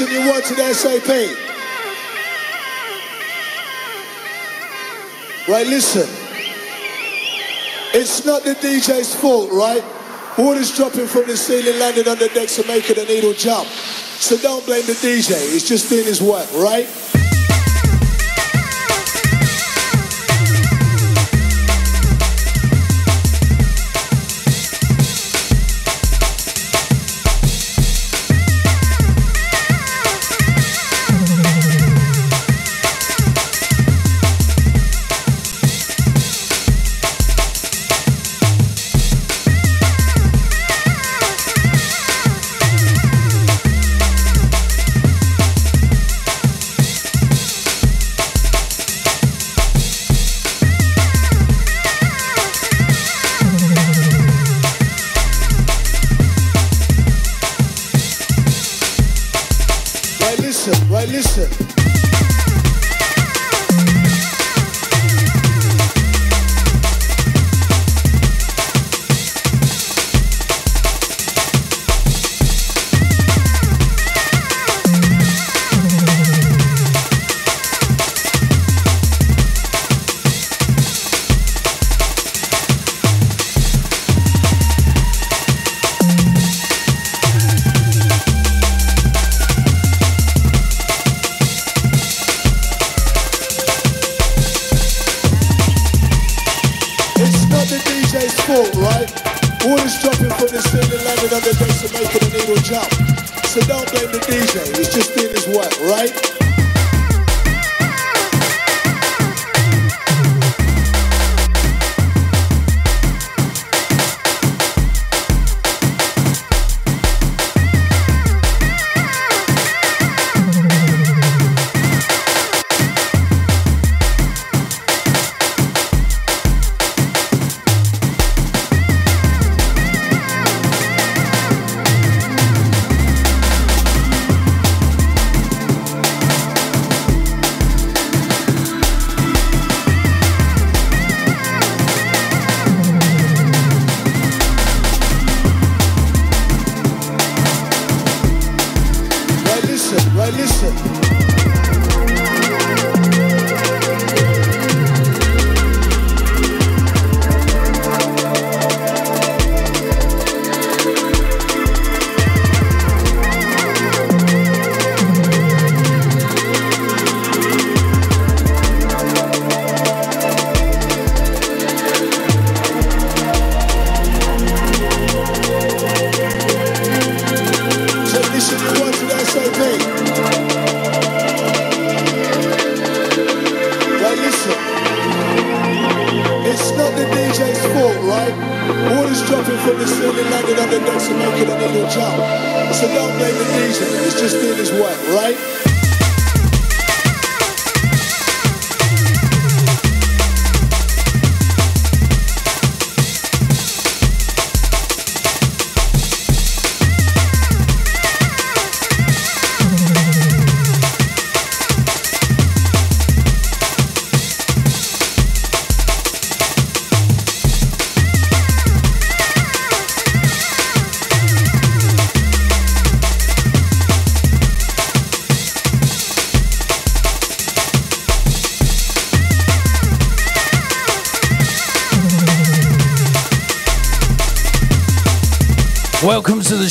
You want to the SAP? Right, listen. It's not the DJ's fault, right? Water's dropping from the ceiling, landing on the decks and making the needle jump. So don't blame the DJ, he's just doing his work? Right,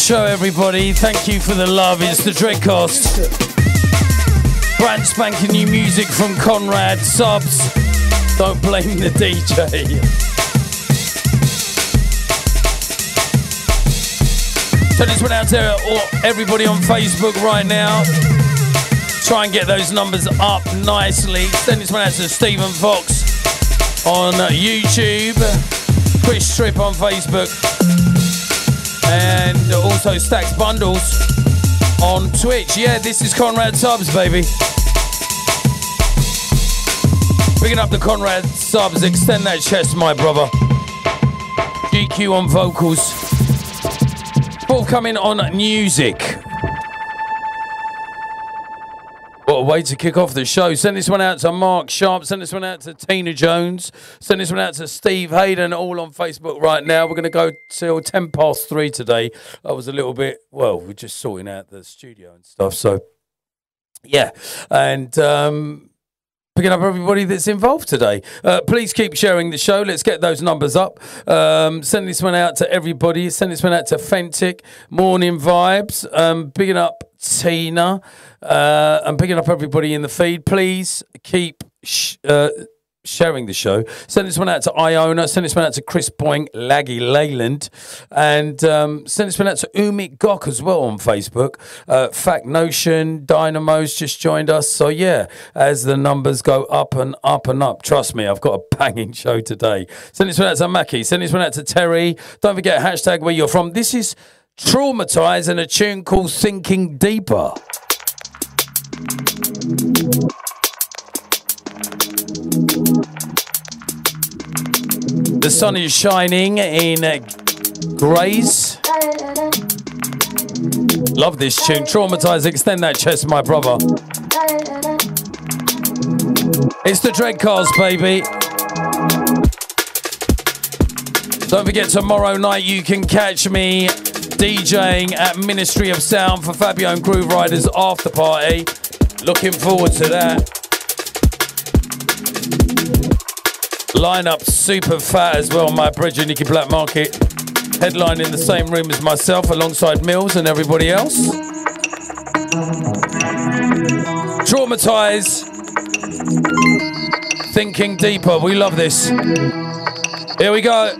show, everybody. Thank you for the love. It's the Dreadcast. Brand spanking new music from Conrad Subs. Don't blame the DJ. So this went out to everybody on Facebook right now. Try and get those numbers up nicely. Send this one out to Stephen Fox on uh, YouTube, Chris Strip on Facebook, and also Stacks Bundles on Twitch. Yeah, this is Conrad Subs, baby. Picking up the Conrad Subs, extend that chest, my brother. GQ on vocals. Forthcoming on music. What a way to kick off the show. Send this one out to Mark Sharp. Send this one out to Tina Jones. Send this one out to Steve Hayden, all on Facebook right now. We're going to go till 10 past three today. I was a little bit, well, we're just sorting out the studio and stuff. So, yeah. And, um, picking up everybody that's involved today. Uh, please keep sharing the show. Let's get those numbers up. Um, send this one out to everybody. Send this one out to Fentic, Morning Vibes. Um, picking up Tina. Uh, I'm picking up everybody in the feed. Please keep. Sh- uh, sharing the show. Send this one out to Iona. Send this one out to Chris Boink, Laggy Leyland. And um, send this one out to Umit Gok as well on Facebook. Uh, Fact Notion, Dynamo's just joined us. So, yeah, as the numbers go up and up and up, trust me, I've got a banging show today. Send this one out to Mackie. Send this one out to Terry. Don't forget, hashtag where you're from. This is Traumatized and a tune called Thinking Deeper. The sun is shining in Grays. Love this tune. Traumatized. Extend that chest, my brother. It's the Dread Dreadcast, baby. Don't forget, tomorrow night you can catch me DJing at Ministry of Sound for Fabio and Grooverider's after party. Looking forward to that. Lineup super fat as well, my bridge and Nicky Blackmarket. Headline in the same room as myself alongside Mills and everybody else. Traumatize. Thinking deeper. We love this. Here we go.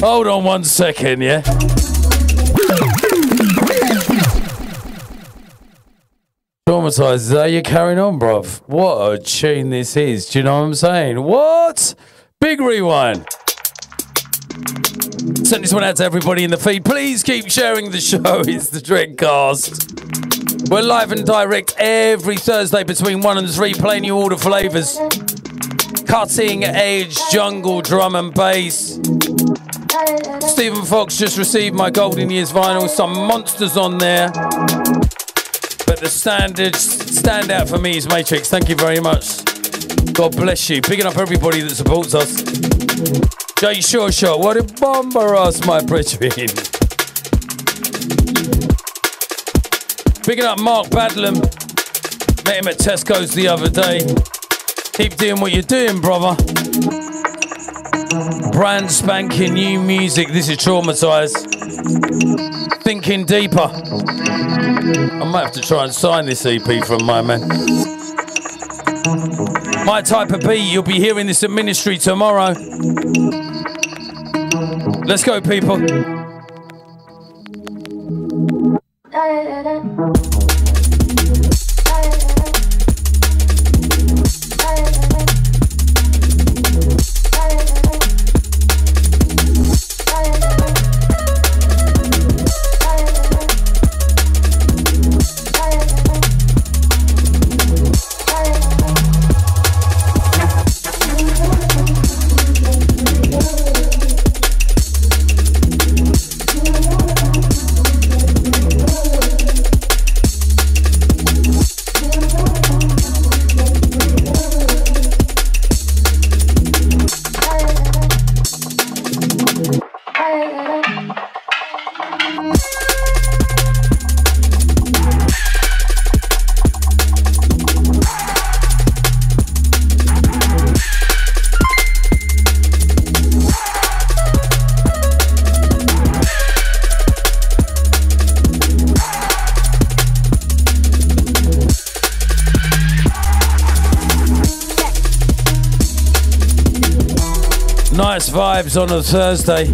Hold on one second, yeah? Traumatized. Are you carrying on, bruv? What a tune this is. Do you know what I'm saying? What? Big rewind. Send this one out to everybody in the feed. Please keep sharing the show. It's the Dreadcast. We're live and direct every Thursday between 1 and 3, playing you all the flavours. Cutting edge jungle drum and bass. Stephen Fox just received my Golden Years vinyl. Some monsters on there. The standard standout for me is Matrix. Thank you very much. God bless you. Picking up everybody that supports us. Jay Shot, what a bomber us, my brethren. Picking up Mark Badlam. Met him at Tesco's the other day. Keep doing what you're doing, brother. Brand spanking new music. This is traumatized. Thinking deeper. I might have to try and sign this EP from my man. My type of beat, you'll be hearing this at ministry tomorrow. Let's go, people. Da, da, da, vibes on a Thursday.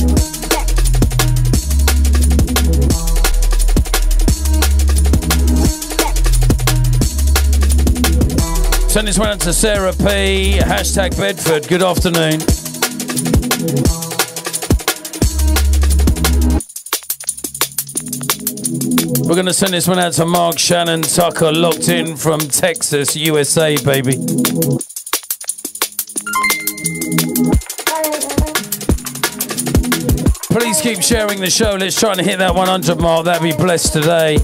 Send this one out to Sarah P. Hashtag Bedford. Good afternoon. We're going to send this one out to Mark Shannon Tucker, locked in from Texas, USA, baby. Keep sharing the show. Let's try and hit that 100 mark. That'd be blessed today.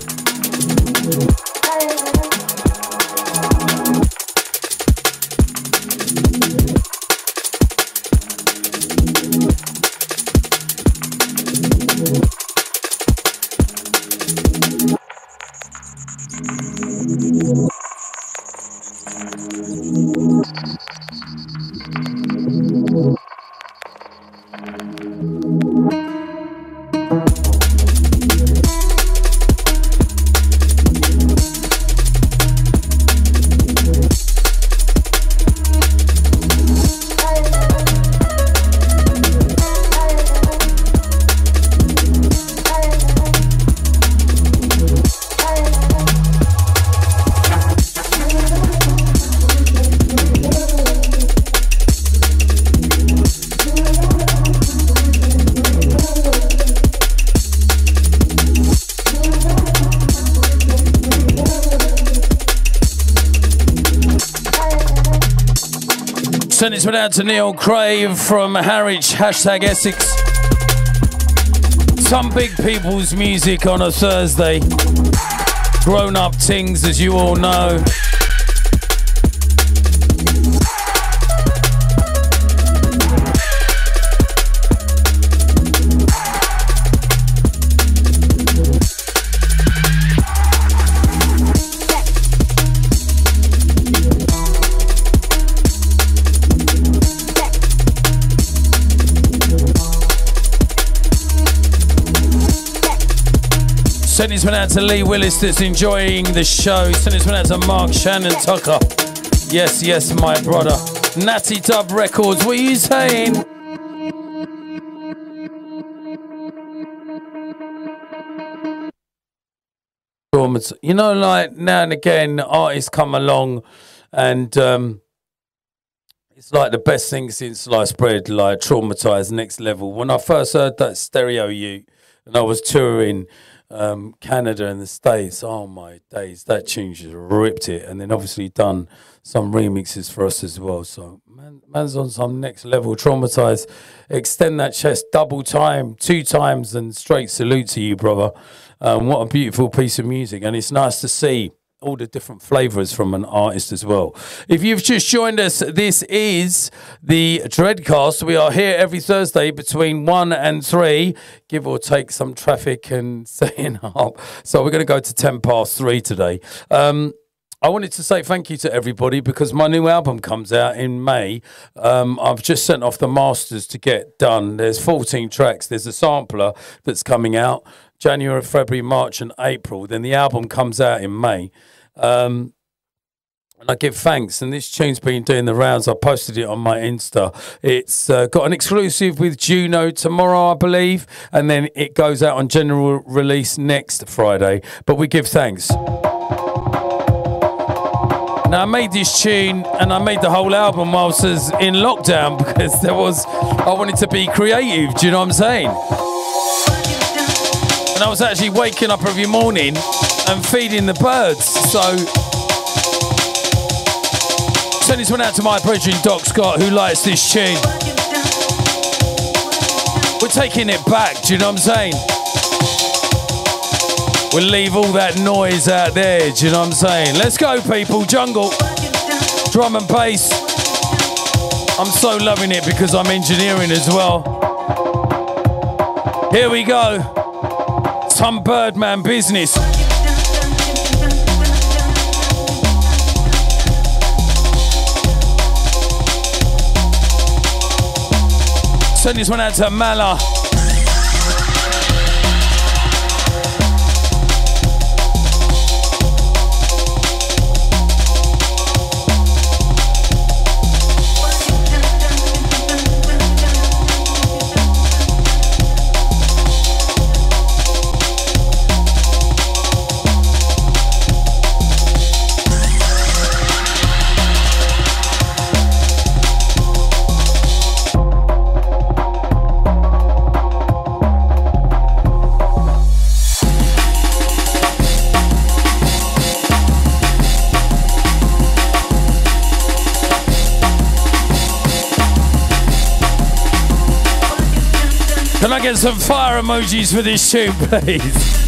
This one out to Neil Crave from Harwich, hashtag Essex. Some big people's music on a Thursday. Grown up things, as you all know. Send this one out to Lee Willis that's enjoying the show. Send this one out to Mark Shannon Tucker. Yes, yes, my brother. Natty Dub Records, what are you saying? You know, like now and again, artists come along and um, it's like the best thing since sliced bread, like traumatized next level. When I first heard that stereo you and I was touring um, Canada and the States. Oh my days, that tune just ripped it. And then obviously done some remixes for us as well. So man, man's on some next level. Traumatized. Extend that chest double time, two times, and straight salute to you, brother. Um, what a beautiful piece of music, and it's nice to see all the different flavors from an artist as well. If you've just joined us, this is the Dreadcast. We are here every Thursday between 1 and 3, give or take some traffic and setting up. So we're going to go to 10 past 3 today. Um, I wanted to say thank you to everybody because my new album comes out in May. Um, I've just sent off the masters to get done. There's 14 tracks. There's a sampler that's coming out January, February, March, and April. Then the album comes out in May. Um, and I give thanks. And this tune's been doing the rounds. I posted it on my Insta. It's uh, got an exclusive with Juno tomorrow, I believe, and then it goes out on general release next Friday. But we give thanks. Now I made this tune and I made the whole album whilst I was in lockdown because there was I wanted to be creative. Do you know what I'm saying? And I was actually waking up every morning and feeding the birds. So send this one out to my brethren Doc Scott who likes this tune. We're taking it back, do you know what I'm saying? We'll leave all that noise out there, do you know what I'm saying? Let's go, people. Jungle, drum and bass. I'm so loving it because I'm engineering as well. Here we go. Some Birdman business. Send this one out to Mala. Can I get some fire emojis for this tune, please?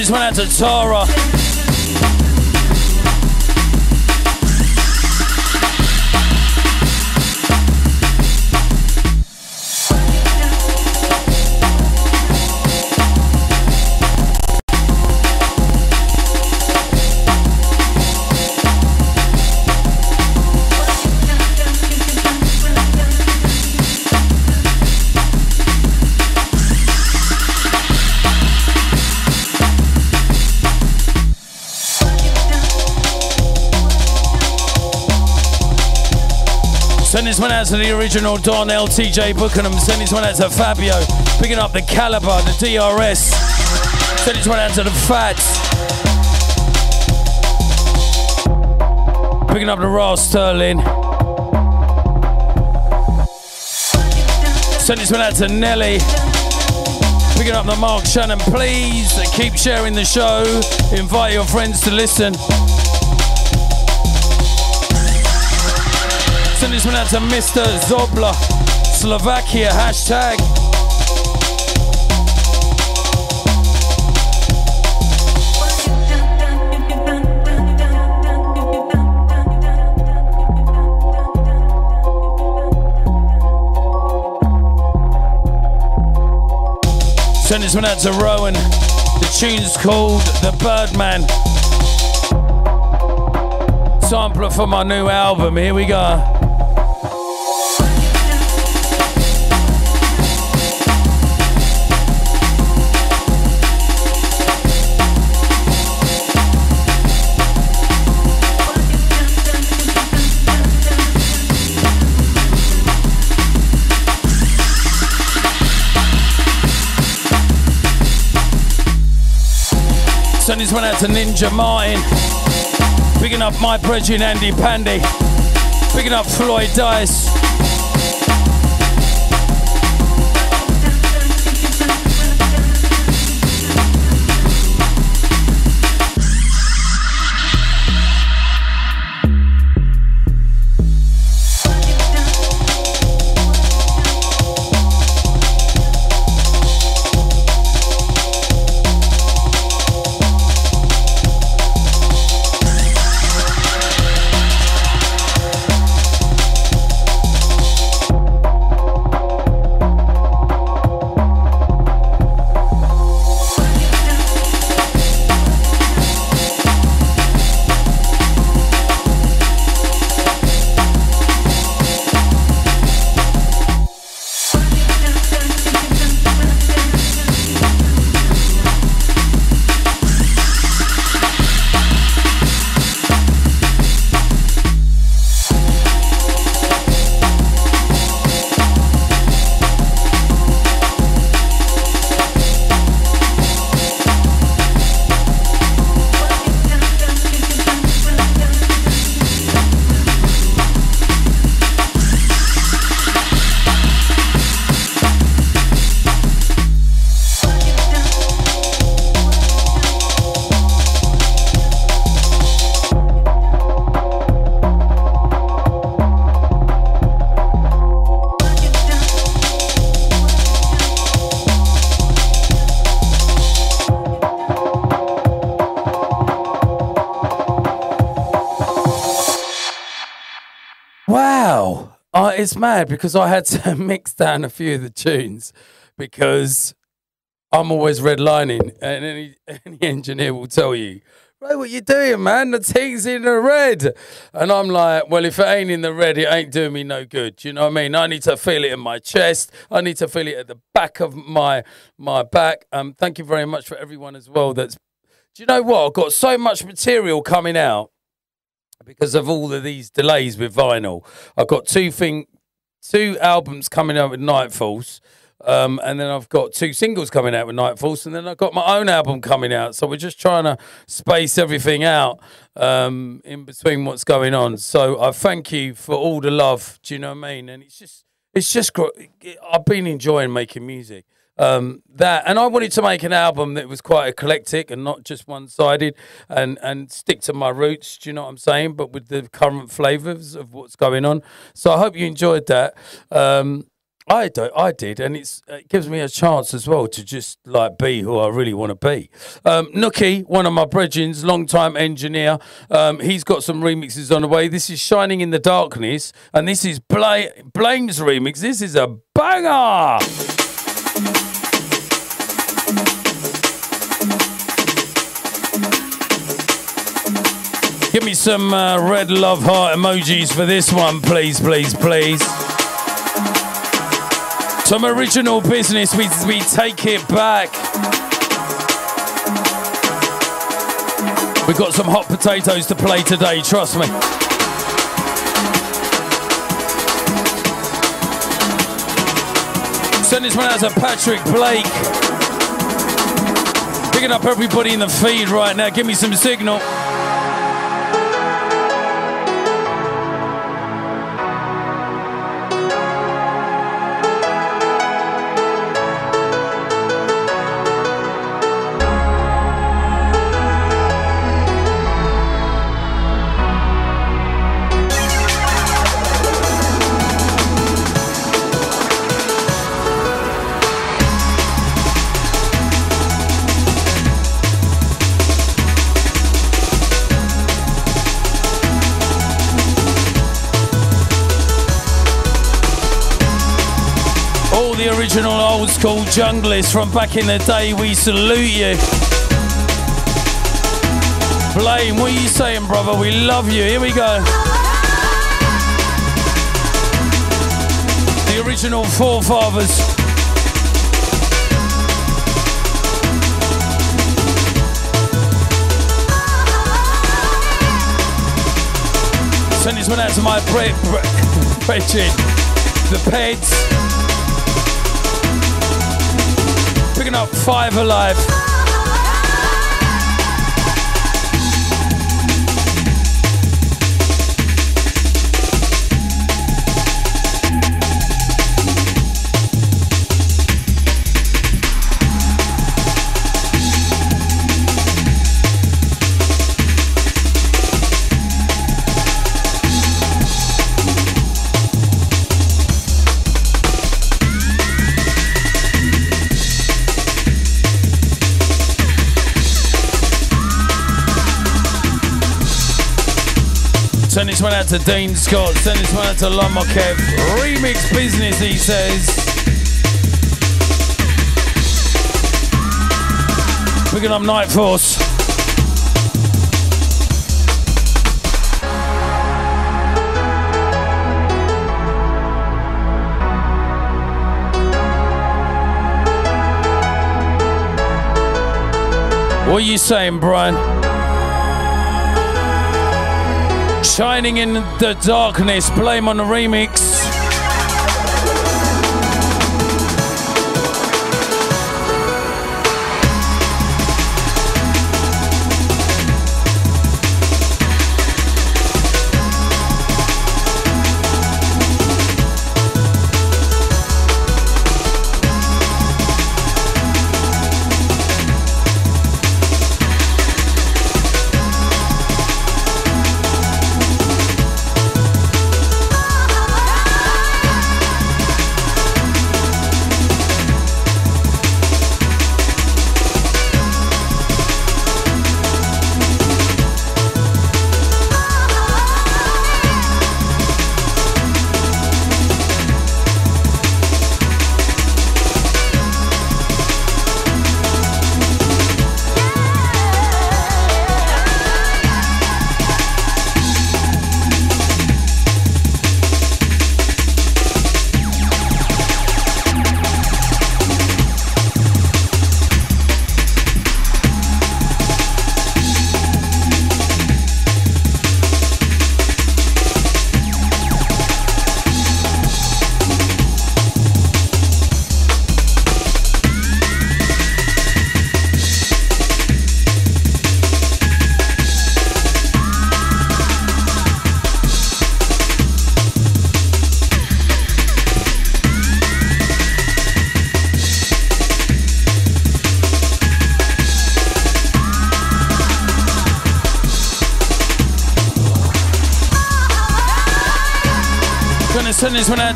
This one out to Tara. One out to the original Don LTJ Bukem. Send this one out to Fabio. Picking up the Calibre, the DRS. Send this one out to the Fats. Picking up the Ross Sterling. Send this one out to Nelly. Picking up the Mark Shannon. Please keep sharing the show. Invite your friends to listen. This one out to Mr. Zobla, Slovakia, hashtag. Send this one out to Rowan. The tune's called The Birdman. Sampler for my new album. Here we go. To Ninja Martin. Picking up my brethren Andy Pandy. Picking up Floyd Dice. It's mad because I had to mix down a few of the tunes because I'm always redlining, and any, any engineer will tell you, Right, what you doing, man? The thing's in the red. And I'm like, well, if it ain't in the red, it ain't doing me no good. Do you know what I mean? I need to feel it in my chest. I need to feel it at the back of my my back. Um, thank you very much for everyone as well. That's do you know what? I've got so much material coming out because of all of these delays with vinyl. I've got two thing two albums coming out with Nightfalls. Um, and then I've got two singles coming out with Nightfalls, and then I've got my own album coming out. So we're just trying to space everything out um, in between what's going on. So I thank you for all the love. Do you know what I mean? And it's just, it's just, I've been enjoying making music. Um, that and I wanted to make an album that was quite eclectic and not just one sided and and stick to my roots. Do you know what I'm saying? But with the current flavors of what's going on. So I hope you enjoyed that. Um, I do, I did, and it's it gives me a chance as well to just like be who I really want to be. Um, Nookie, one of my brethrens, long-time engineer, um, he's got some remixes on the way. This is Shining in the Darkness, and this is Bla- Blame's remix. This is a banger. Give me some uh, red love heart emojis for this one, please, please, please. Some original business, we, we take it back. We've got some hot potatoes to play today, trust me. Send this one out to Patrick Blake. Picking up everybody in the feed right now. Give me some signal. Original old school junglist from back in the day. We salute you. Blame, what are you saying, brother? We love you. Here we go. The original forefathers. Send this one out to my Brett, the Peds. Picking up Five Alive. Send this one out to Dean Scott. Send this one out to Lomokev. Remix business, he says. Picking up Night Force. What are you saying, Brian? Shining in the darkness, blame on the remix.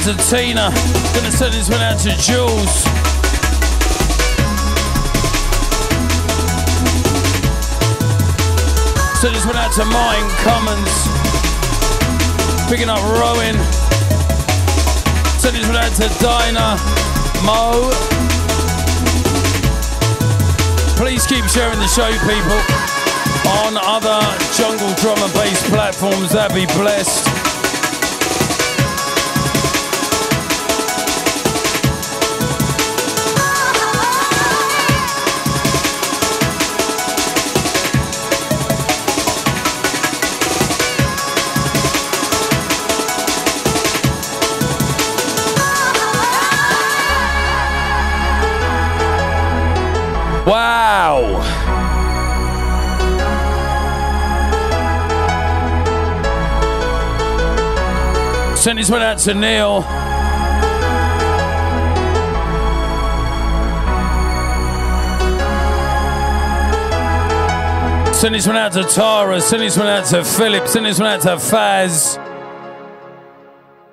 To Tina. Gonna send this one out to Jules. Send this one out to Mine Commons. Picking up Rowan. Send this one out to Dinah. Mo. Please keep sharing the show, people, on other jungle drum and bass platforms. That'd be blessed. Send this one out to Neil. Send this one out to Tara. Send this one out to Philip. Send this one out to Faz.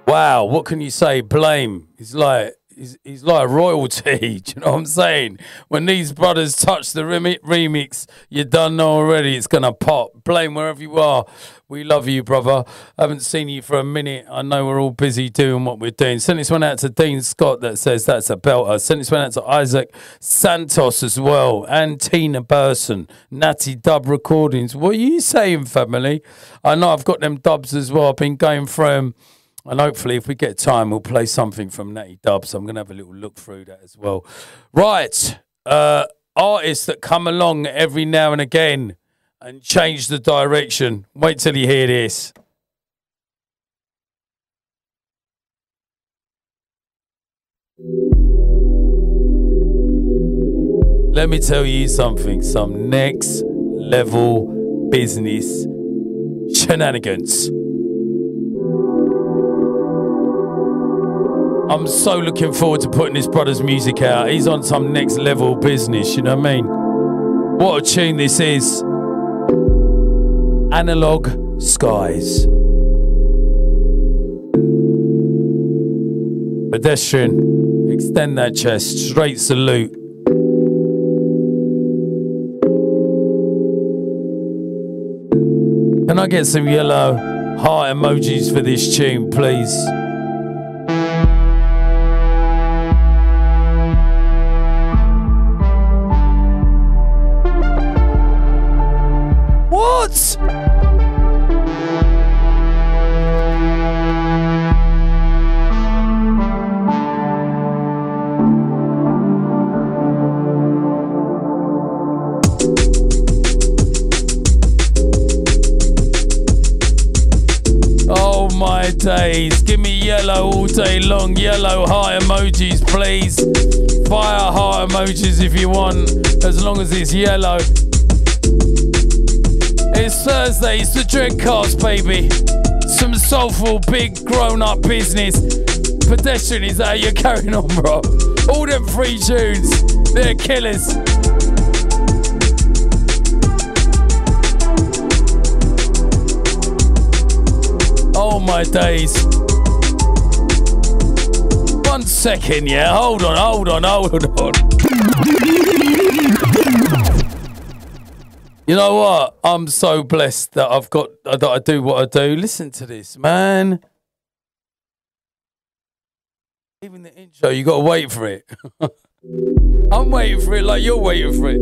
Wow, what can you say? Blame. He's like, he's, he's like royalty. Do you know what I'm saying? When these brothers touch the remi- remix, you done know already it's gonna pop. Blame wherever you are. We love you, brother. Haven't seen you for a minute. I know we're all busy doing what we're doing. Send this one out to Dean Scott that says that's a belter. Send this one out to Isaac Santos as well. And Tina Burson. Natty Dub Recordings. What are you saying, family? I know I've got them dubs as well. I've been going through them. And hopefully, if we get time, we'll play something from Natty Dub. So I'm going to have a little look through that as well. Right. Uh, artists that come along every now and again and change the direction. Wait till you hear this. Let me tell you something some next level business shenanigans. I'm so looking forward to putting this brother's music out. He's on some next level business, you know what I mean? What a tune this is. Analog Skies. Pedestrian, extend that chest, straight salute. Can I get some yellow heart emojis for this tune, please? Day long. Yellow heart emojis, please. Fire heart emojis if you want, as long as it's yellow. It's Thursday, it's the Dreadcast, baby. Some soulful, big, grown up business. Pedestrian is how you're carrying on, bro. All them free tunes, they're killers. Oh my days. One second, yeah. Hold on, hold on, hold on. You know what? I'm so blessed that I've got that I do what I do. Listen to this, man. Even the intro, you got to wait for it. I'm waiting for it like you're waiting for it.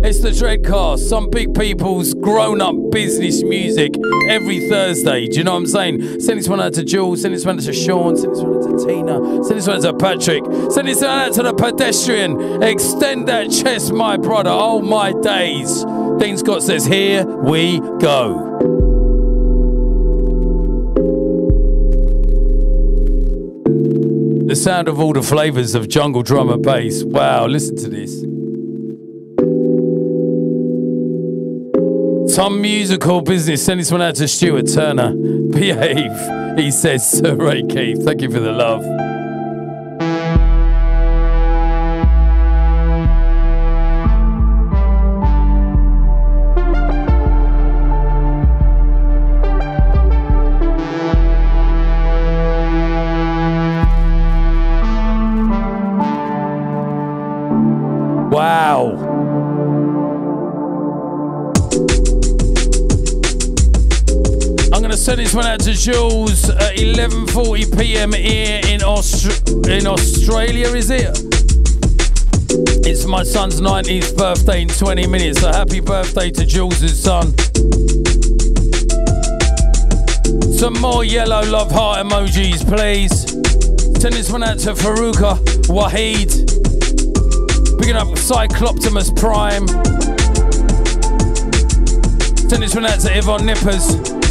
It's the Dreadcast, some big people's grown up business music every Thursday. Do you know what I'm saying? Send this one out to Jules, send this one out to Sean, send this one out to Tina, send this one out to Patrick, send this one out to the pedestrian. Extend that chest, my brother. Oh my days. Dean Scott says, Here we go. The sound of all the flavors of jungle drum and bass. Wow, listen to this. Some musical business. Send this one out to Stuart Turner. Behave, he says, Sir Ray Keith. Thank you for the love. This one out to Jules at 11:40 p.m. here in Aust- in Australia. Is it? It's my son's 90th birthday in 20 minutes. So happy birthday to Jules' son. Some more yellow love heart emojis, please. Send this one out to Faruka Wahid. Picking up Cycloptimus Prime. Send this one out to Yvonne Nippers.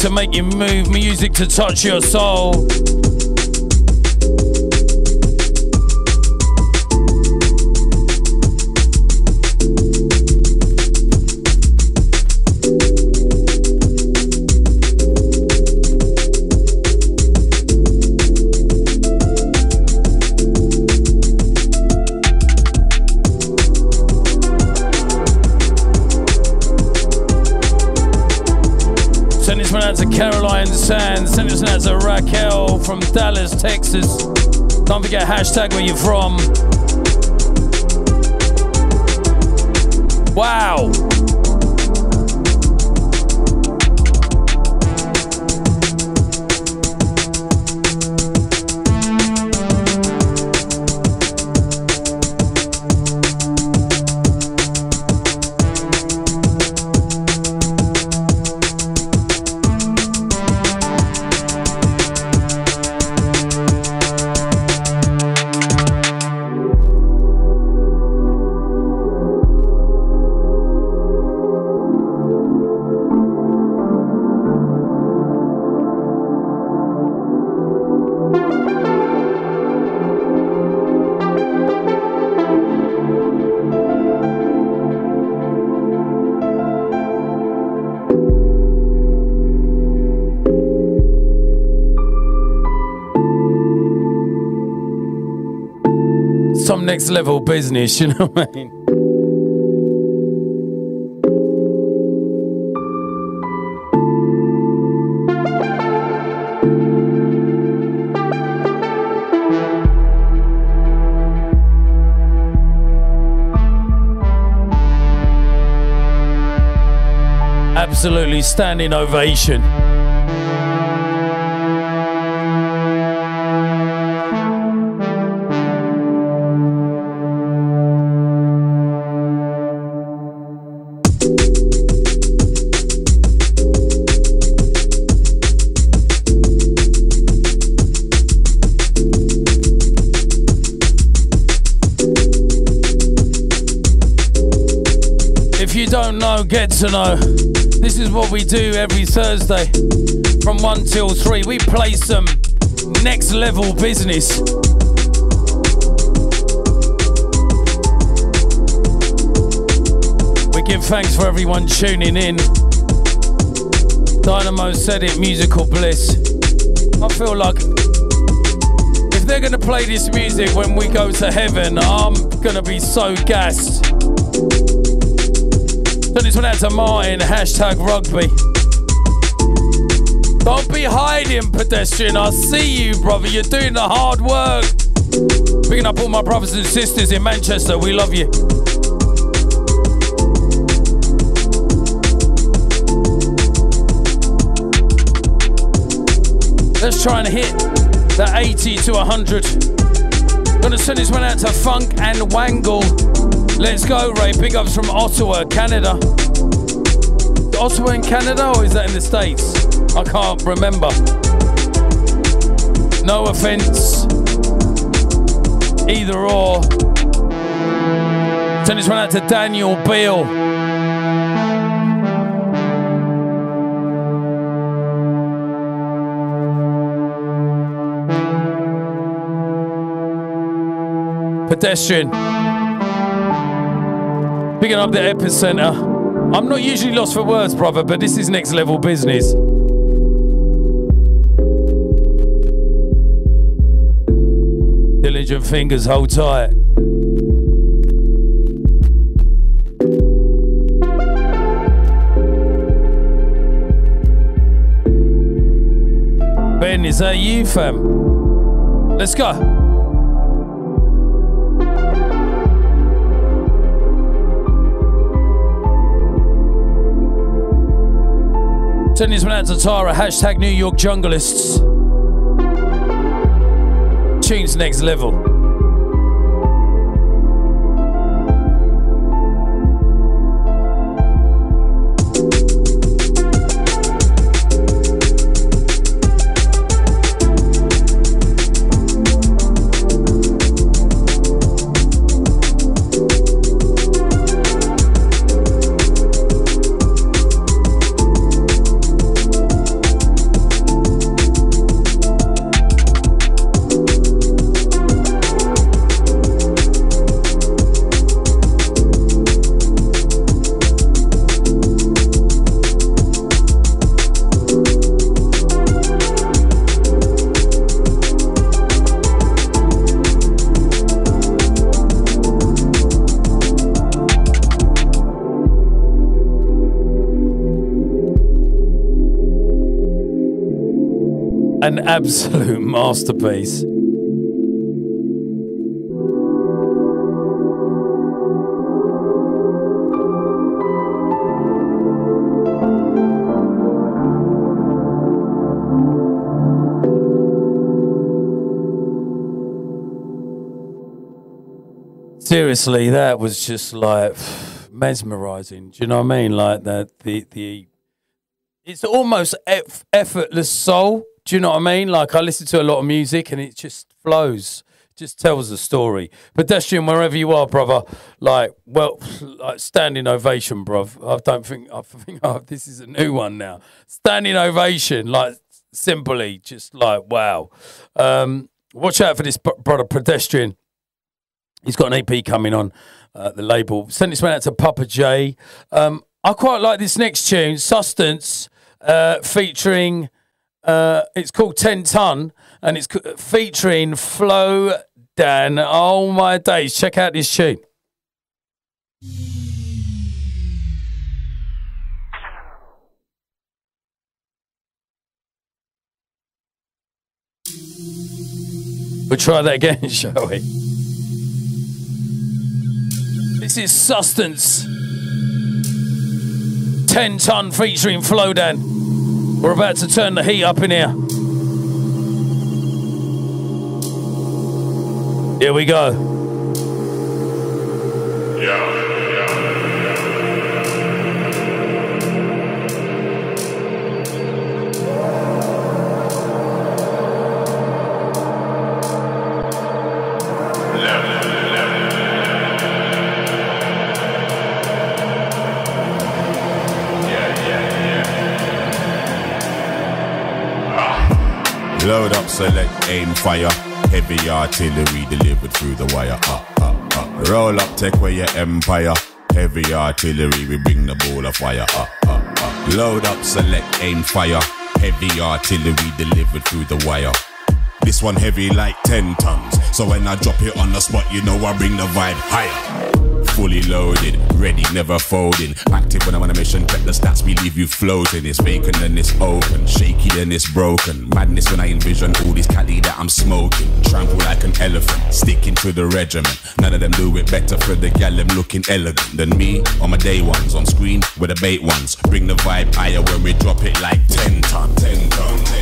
To make you move, music to touch your soul. Sands. Send us out to Raquel from Dallas, Texas. Don't forget hashtag where you're from. Wow. Next level business, you know what I mean? Absolutely standing ovation. To know. This is what we do every Thursday from 1 till 3. We play some next level business. We give thanks for everyone tuning in. Dynamo said it, musical bliss. I feel like if they're gonna play this music when we go to heaven, I'm gonna be so gassed. Send this one out to Martin, hashtag rugby. Don't be hiding, pedestrian. I see you, brother. You're doing the hard work. Picking up all my brothers and sisters in Manchester. We love you. Let's try and hit the 80 to 100. Gonna send this one out to Funk and Wangle. Let's go, Ray. Big ups from Ottawa, Canada. Ottawa in Canada or is that in the States? I can't remember. No offense. Either or. Send this one out to Daniel Beale. Pedestrian. Picking up the epicenter. I'm not usually lost for words, brother, but this is next level business. Diligent fingers, hold tight. Ben, is that you, fam? Let's go. Send this one out to Tara. Hashtag New York Junglists. Tunes next level. An absolute masterpiece. Seriously, that was just like mesmerizing. Do you know what I mean? Like that, the the it's almost effortless soul. Do you know what I mean? Like I listen to a lot of music and it just flows, just tells a story. Pedestrian, wherever you are, brother. Like, well, like standing ovation, bruv. I don't think I think oh, this is a new one now. Standing ovation, like simply, just like wow. Um, watch out for this brother, pedestrian. He's got an EP coming on uh, the label. Send this one out to Papa J. Um, I quite like this next tune, Substance, uh, featuring. Uh, it's called 10 Ton and it's featuring Flo Dan. Oh my days. Check out this tune. We'll try that again, shall we? This is Substance 10 Ton featuring Flowdan. We're about to turn the heat up in here. Here we go. Up, select, aim, fire. Heavy artillery delivered through the wire. Uh, uh, uh. Roll up, take away your empire. Heavy artillery, we bring the ball of fire. Load up, select, aim, fire. Heavy artillery delivered through the wire. This one heavy like 10 tons. So when I drop it on the spot, you know I bring the vibe higher fully loaded, ready, never folding. Active when I'm on a mission, check the stats, we leave you floating. It's vacant and it's open, shaky then it's broken. Madness when I envision all this Cali that I'm smoking. Trample like an elephant, sticking to the regiment. None of them do it better for the gal, them looking elegant than me. On my day ones, on screen with the bait ones. Bring the vibe higher when we drop it like 10 ton, 10 ton, 10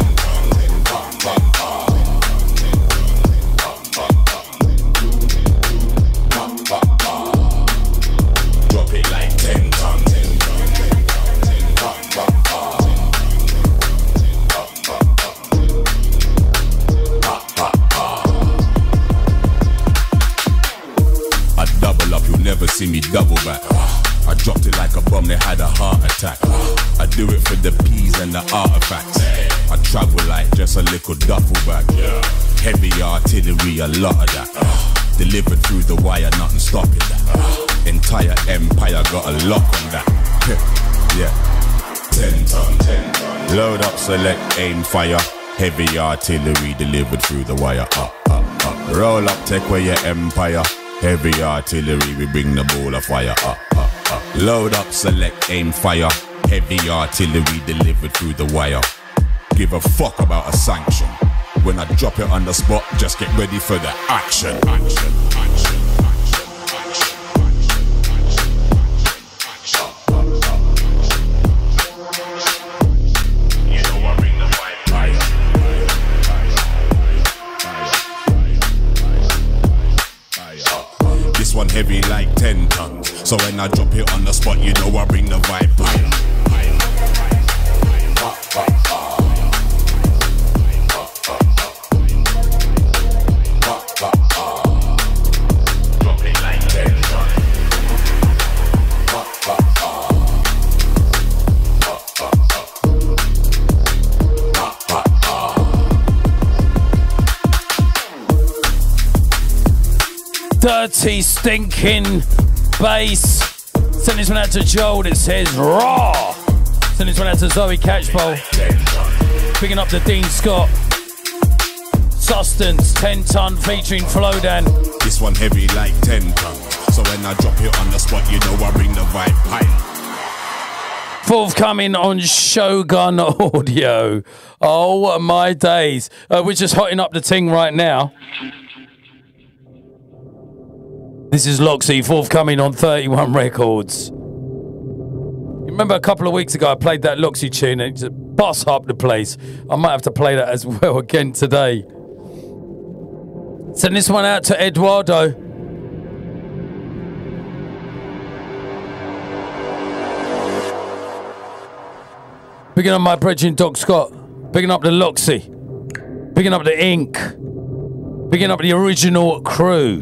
For the peas and the artifacts. I travel like just a little duffel bag. Heavy artillery, a lot of that. Delivered through the wire, nothing stopping that. Entire empire got a lock on that. Yeah. 10 ton, 10 ton. Load up, select, aim, fire. Heavy artillery delivered through the wire. Up, up, up. Roll up, take away your empire. Heavy artillery, we bring the ball of fire up, up, up. Load up, select, aim, fire. Heavy artillery delivered through the wire. Give a fuck about a sanction. When I drop it on the spot, just get ready for the action. action. This one heavy like 10 tons. So when I drop it on the spot, you know I bring the vibe higher dirty, stinking bass. Send this one out to Joel that says raw. Send this one out to Zoe Catchpole. Picking up the Dean Scott. Substance, 10 ton featuring Flowdan. This one heavy like 10 ton. So when I drop it on the spot, you know I bring the vibe high. Forthcoming on Shogun Audio. Oh my days. Uh, we're just hotting up the ting right now. This is Loxy, forthcoming on 31 Records. Remember a couple of weeks ago I played that Loxy tune and it just bust up the place. I might have to play that as well again today. Send this one out to Eduardo. Picking up my brethren Doc Scott. Picking up the Loxy. Picking up the Ink. Picking up the original crew.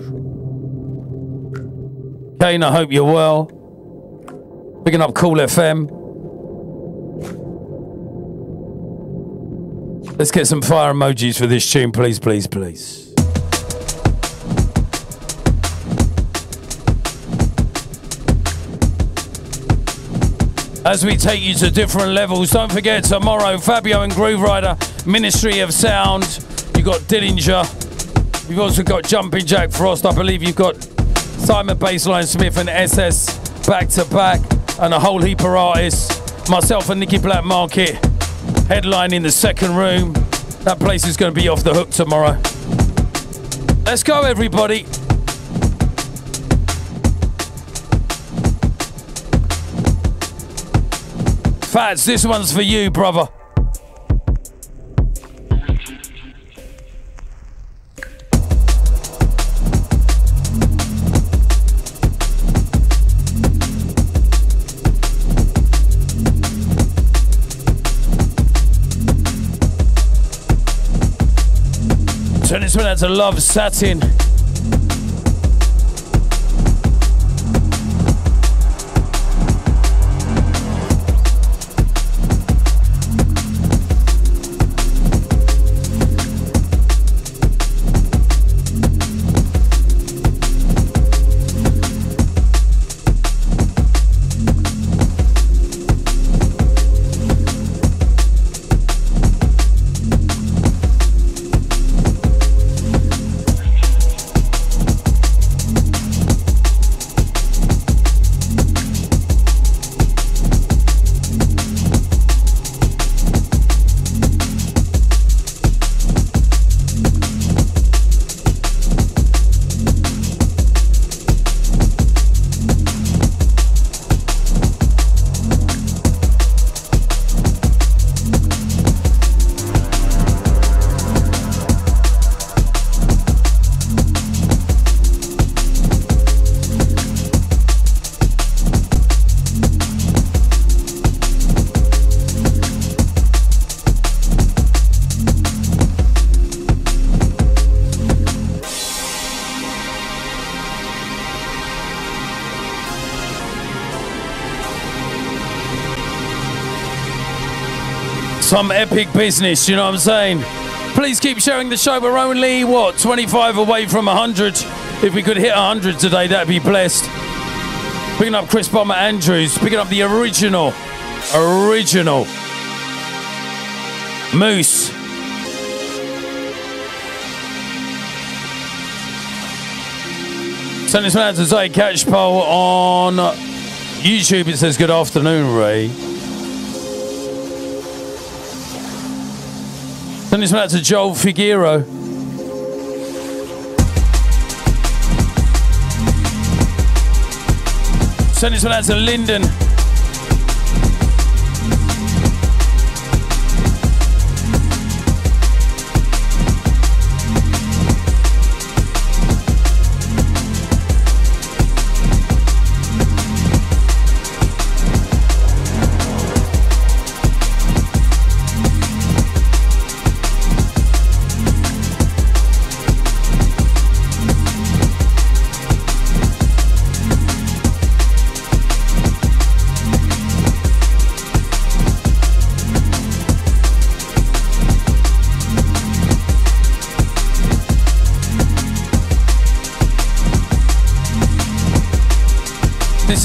Kane, I hope you're well. Picking up Cool FM. Let's get some fire emojis for this tune, please, please, please. As we take you to different levels, don't forget tomorrow, Fabio and Grooverider, Ministry of Sound. You've got Dillinja. You've also got Jumping Jack Frost. I believe you've got Simon Bassline Smith and SS back to back, and a whole heap of artists. Myself and Nicky Blackmarket headline in the second room. That place is going to be off the hook tomorrow. Let's go, everybody. Fats, this one's for you, brother. One out Love Satin. Some epic business, you know what I'm saying? Please keep sharing the show. We're only, what, 25 away from 100. If we could hit 100 today, that'd be blessed. Picking up Chris Bomber Andrews, picking up the original, original Moose. Send this out to Zoe Catchpole on YouTube. It says, Good afternoon, Ray. Send this one out to Joel Figueroa. Send this one out to Lyndon.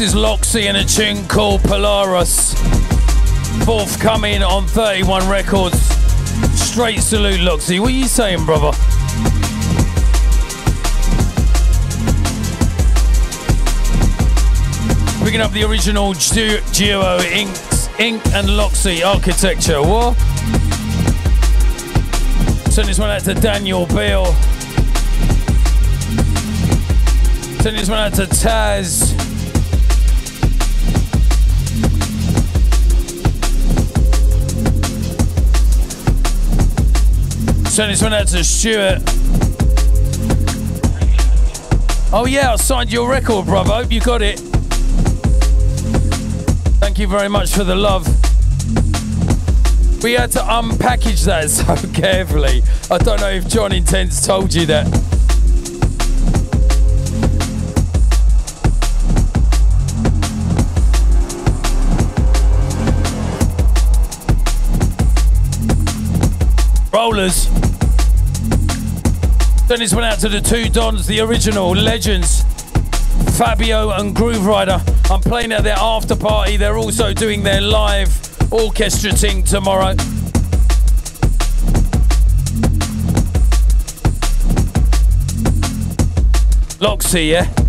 Is Loxy and a tune called Polaris. Forthcoming on 31 Records. Straight salute, Loxy. What are you saying, brother? Picking up the original duo Inks, Ink and Loxy architecture. What? Send this one out to Daniel Bill. Send this one out to Taz. Send this one out to Stuart. Oh yeah, I signed your record, brother. Hope you got it. Thank you very much for the love. We had to unpackage that so carefully. I don't know if John Intense told you that. Rollers. Send this one out to the two Dons, the original legends, Fabio and Grooverider. I'm playing at their after party. They're also doing their live orchestra thing tomorrow. Loxy, yeah?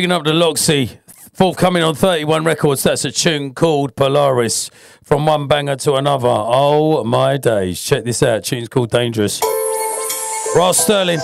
Picking up the Loxy. Forthcoming on 31 Records. That's a tune called Polaris. From one banger to another. Oh my days. Check this out. Tune's called Dangerous. Ross Sterling.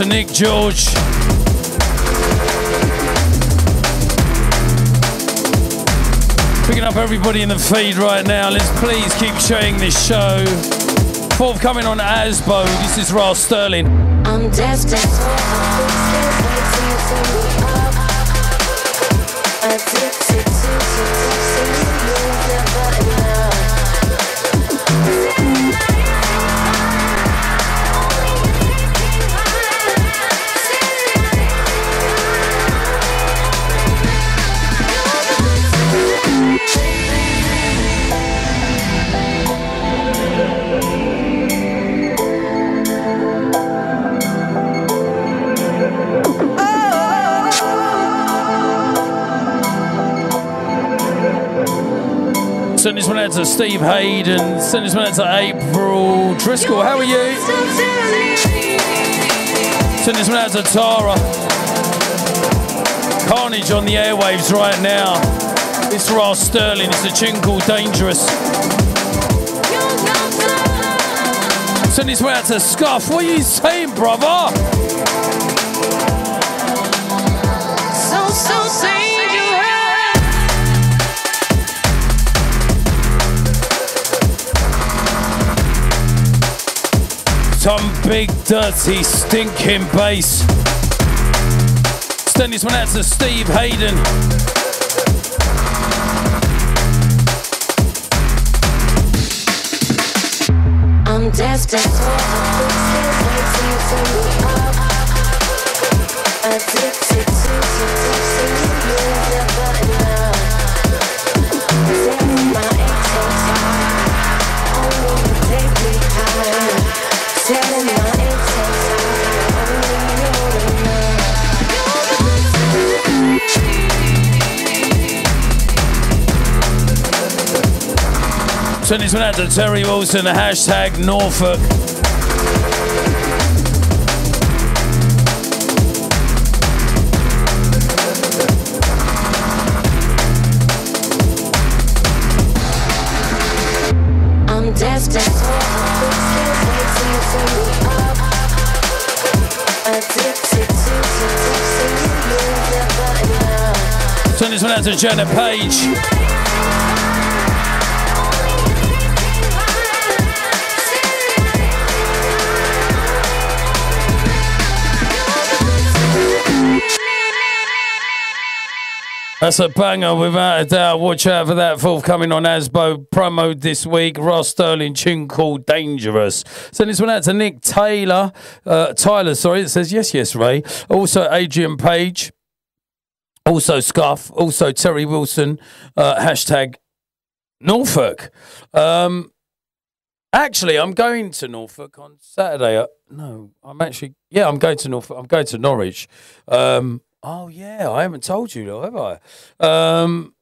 to Nick George. Picking up everybody in the feed right now. Let's please keep showing this show. Forthcoming on Asbo, this is Ross Sterling. I'm desperate. Addicted to, to, to, to, out to Steve Hayden. Send this one out to April Driscoll. How are you? Send this one out to Tara. Carnage on the airwaves right now. It's Ross Sterling. It's a tune called Dangerous. Send this one out to Scuff. What are you saying, brother? Some big, dirty, stinking bass. Send this one out to Steve Hayden. I'm desperate. Send this one out to Terry Wilson. Hashtag Norfolk. I'm desperate. Addicted to you, never enough. Send this one out to Janet Page. That's a banger without a doubt. Watch out for that forthcoming on Asbo promo this week. Ross Sterling tune called Dangerous. Send this one out to Nick Taylor. Uh, Tyler, sorry. It says yes, yes, Ray. Also Adrian Page. Also Scuff. Also Terry Wilson. Uh, hashtag Norfolk. Um, actually, I'm going to Norfolk on Saturday. Uh, no, I'm actually, yeah, I'm going to Norfolk. I'm going to Norwich. Um, oh, yeah, I haven't told you, though, have I? Um,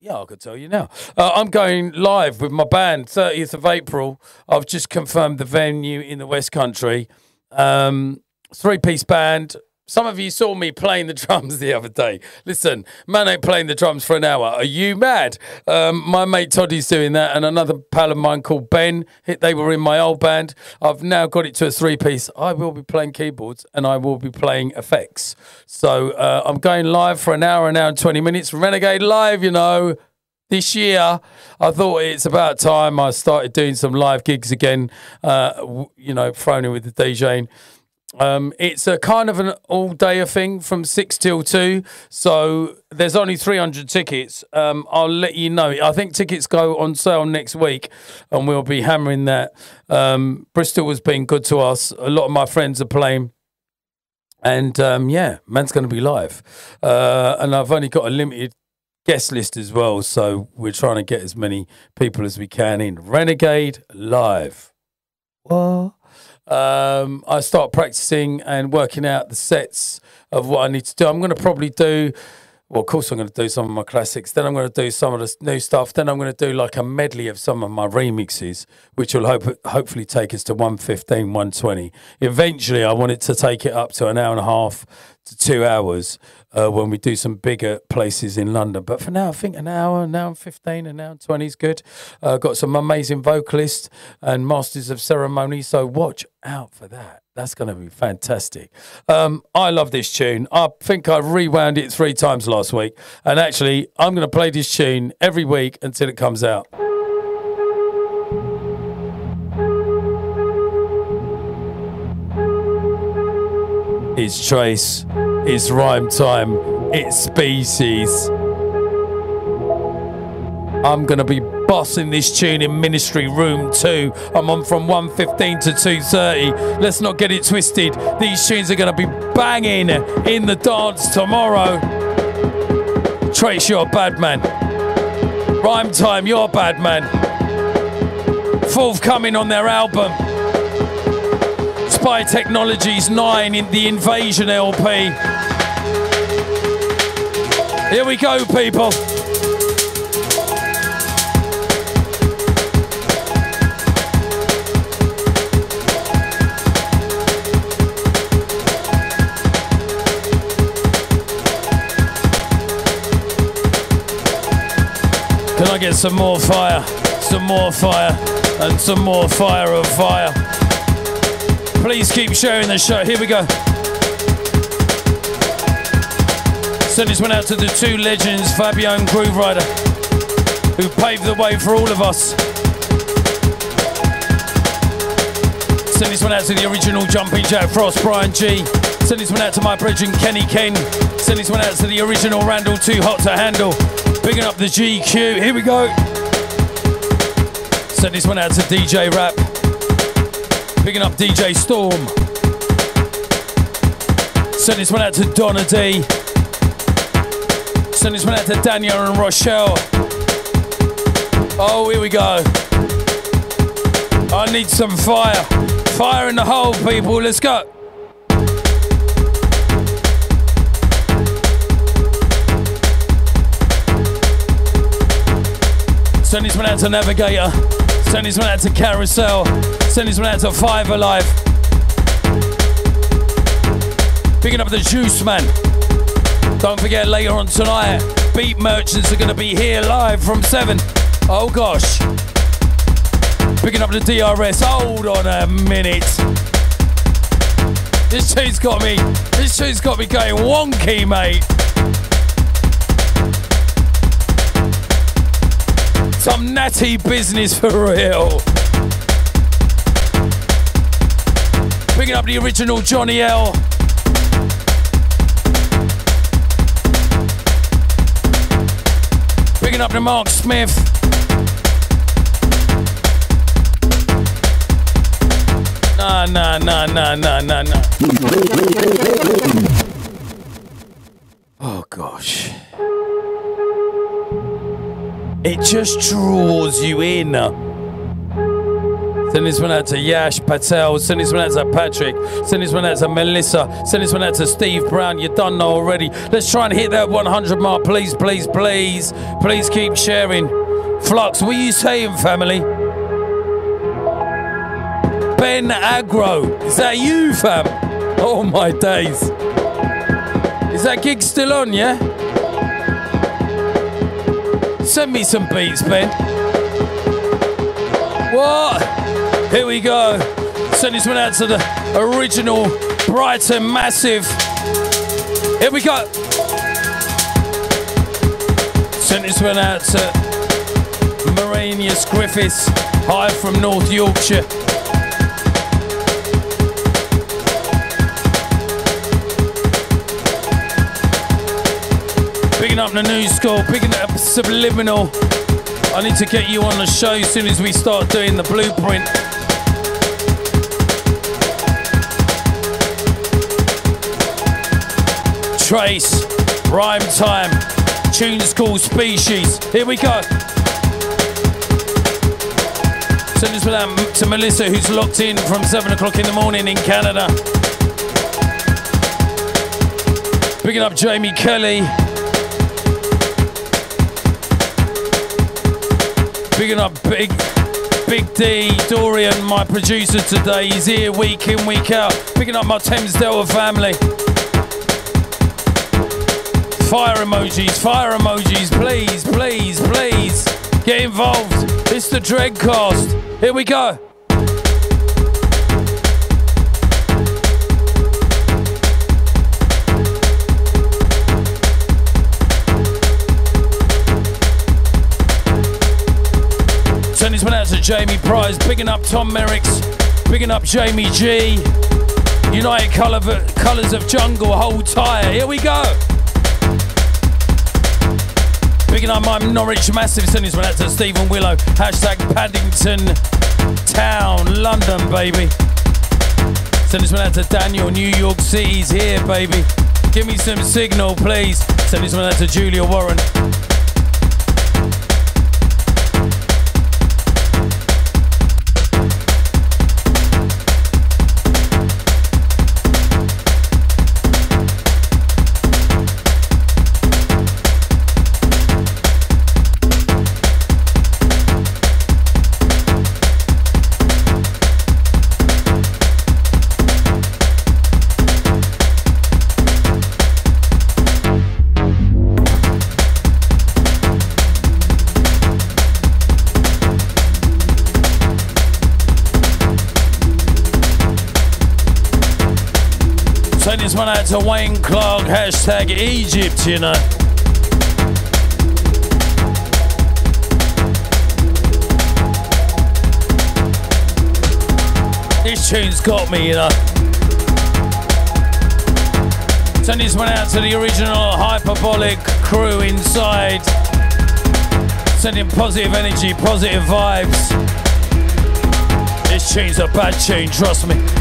yeah, I could tell you now. Uh, I'm going live with my band, 30th of April. I've just confirmed the venue in the West Country. Um, three piece band. Some of you saw me playing the drums the other day. Listen, man ain't playing the drums for an hour. Are you mad? Um, my mate Toddy's doing that, and another pal of mine called Ben. They were in my old band. I've now got it to a three piece. I will be playing keyboards and I will be playing effects. So uh, I'm going live for an hour, an hour and 20 minutes. Renegade Live, you know this year, I thought it's about time I started doing some live gigs again. Uh, you know, thrown in with the DJing. Um, it's a kind of an all day thing from six till two. So there's only 300 tickets. Um, I'll let you know. I think tickets go on sale next week and we'll be hammering that. Um, Bristol has been good to us. A lot of my friends are playing. And um, yeah, man's going to be live. Uh, and I've only got a limited guest list as well. So we're trying to get as many people as we can in. Renegade live. What? Um, I start practicing and working out the sets of what I need to do. I'm going to probably do. Well, of course, I'm going to do some of my classics. Then I'm going to do some of the new stuff. Then I'm going to do like a medley of some of my remixes, which will hope, hopefully take us to 115, 120. Eventually, I want it to take it up to an hour and a half to two hours uh, when we do some bigger places in London. But for now, I think an hour, an hour and 15, an hour and 20 is good. Uh, got some amazing vocalists and masters of ceremony. So watch out for that. That's going to be fantastic. Um, I love this tune. I think I rewound it three times last week. And actually, I'm going to play this tune every week until it comes out. It's Trace. It's Rhyme Time. It's Species. I'm going to be bossing this tune in Ministry Room 2. I'm on from 1.15 to 2.30. Let's not get it twisted. These tunes are going to be banging in the dance tomorrow. Trace, you're a bad man. Rhyme Time, you're a bad man. Forthcoming on their album. Spy Technologies 9 in the Invasion LP. Here we go, people. Can I get some more fire? Some more fire and some more fire of fire. Please keep sharing the show. Here we go. Send this one out to the two legends, Fabio and Grooverider, who paved the way for all of us. Send this one out to the original Jumping Jack Frost, Brian G. Send this one out to my brethren, Kenny Ken. Send this one out to the original Randall, too hot to handle. Bigging up the GQ. Here we go. Send this one out to DJ Rap. Picking up DJ Storm. Send this one out to Donna D. Send this one out to Daniel and Rochelle. Oh, here we go. I need some fire. Fire in the hole, people. Let's go. Send this one out to Navigator. Send this one out to Carasel. Send this one out to Five Alive. Picking up the Juice Man. Don't forget later on tonight, Beat Merchants are going to be here live from 7. Oh gosh. Picking up the DRS. Hold on a minute. This tune's got me. This tune's got me going wonky, mate. Some natty business for real. Picking up the original Johnny L. Up to Mark Smith. Nah, nah, nah, nah, nah, nah, nah. Oh gosh. It just draws you in. Send this one out to Yash Patel. Send this one out to Patrick. Send this one out to Melissa. Send this one out to Steve Brown. You done know already. Let's try and hit that 100 mark, please, please, please. Please keep sharing. Flux, what are you saying, family? Ben Agro. Is that you, fam? Oh my days. Is that gig still on, yeah? Send me some beats, Ben. What? Here we go. Send this one out to the original Brighton Massive. Here we go. Send this one out to Maranius Griffiths, hi from North Yorkshire. Picking up the new school, picking up subliminal. I need to get you on the show as soon as we start doing the blueprint. Trace, rhyme time, tunes called species. Here we go. Send this out to Melissa, who's locked in from 7 o'clock in the morning in Canada. Picking up Jamie Kelly. Picking up Big Big D, Dorian, my producer today. He's here week in, week out. Picking up my Thames Delta family. Fire emojis, fire emojis, please, please, please. Get involved. It's the Dreadcast. Here we go. Send this one out to Jamie Price, picking up Tom Merricks, picking up Jamie G. United Colour Colours of Jungle, hold tire. Here we go. Picking up my Norwich Massive, send this one out to Stephen Willow. Hashtag Paddington Town, London, baby. Send this one out to Daniel, New York City's here, baby. Give me some signal, please. Send this one out to Julia Warren. To Wayne Clark, hashtag Egypt, you know. This tune's got me, you know. Send this one out to the original hyperbolic crew inside. Sending positive energy, positive vibes. This tune's a bad tune, trust me.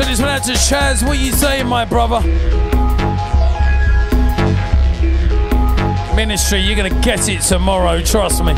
Send this one out to Chaz. What you saying, my brother? Ministry, you're gonna get it tomorrow, trust me.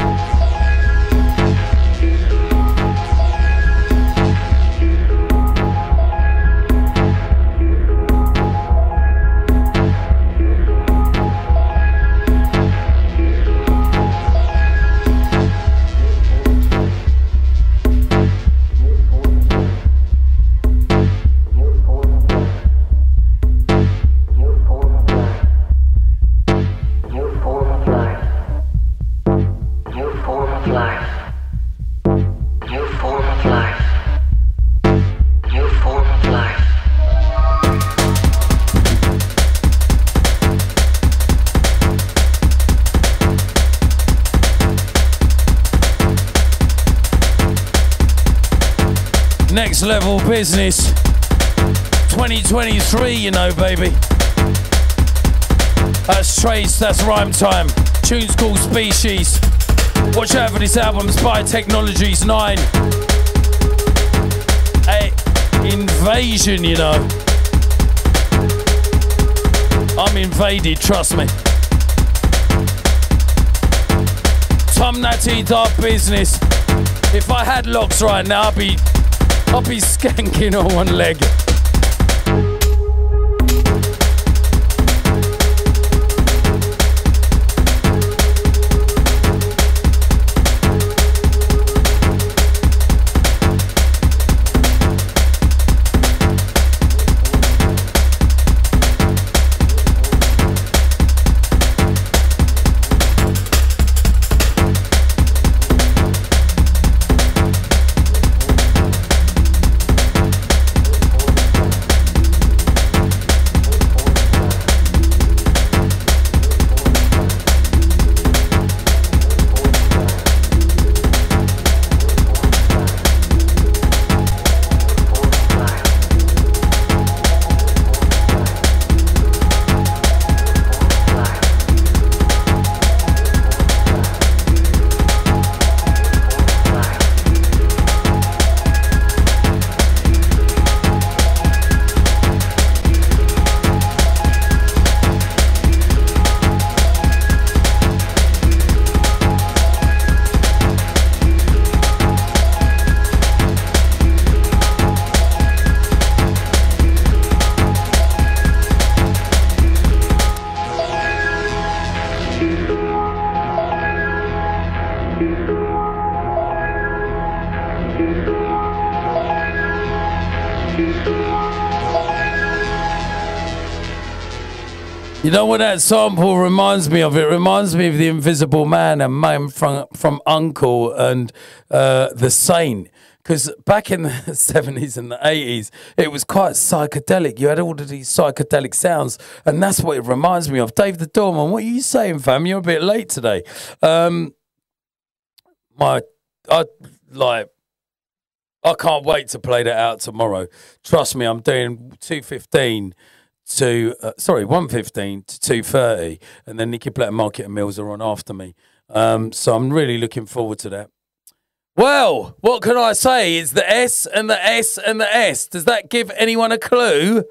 Business. 2023, you know, baby. That's Trace, that's rhyme time. Tunes called Species. Watch out for this album, Spy Technologies 9. A invasion, you know. I'm invaded, trust me. Tom Natty, Dark Business. If I had locks right now, I'd be I'll be skanking on one leg. Know what that sample reminds me of? It reminds me of the Invisible Man and Man from from Uncle and uh, the Saint. Because back in the seventies and the eighties, it was quite psychedelic. You had all of these psychedelic sounds, and that's what it reminds me of. Dave the Doorman, what are you saying, fam? You're a bit late today. Um, my, I like. I can't wait to play that out tomorrow. Trust me, I'm doing two fifteen to uh, sorry, one fifteen to two thirty, and then Nicky and Market and Mills are on after me. Um, so I'm really looking forward to that. Well, what can I say? It's the S and the S and the S. Does that give anyone a clue?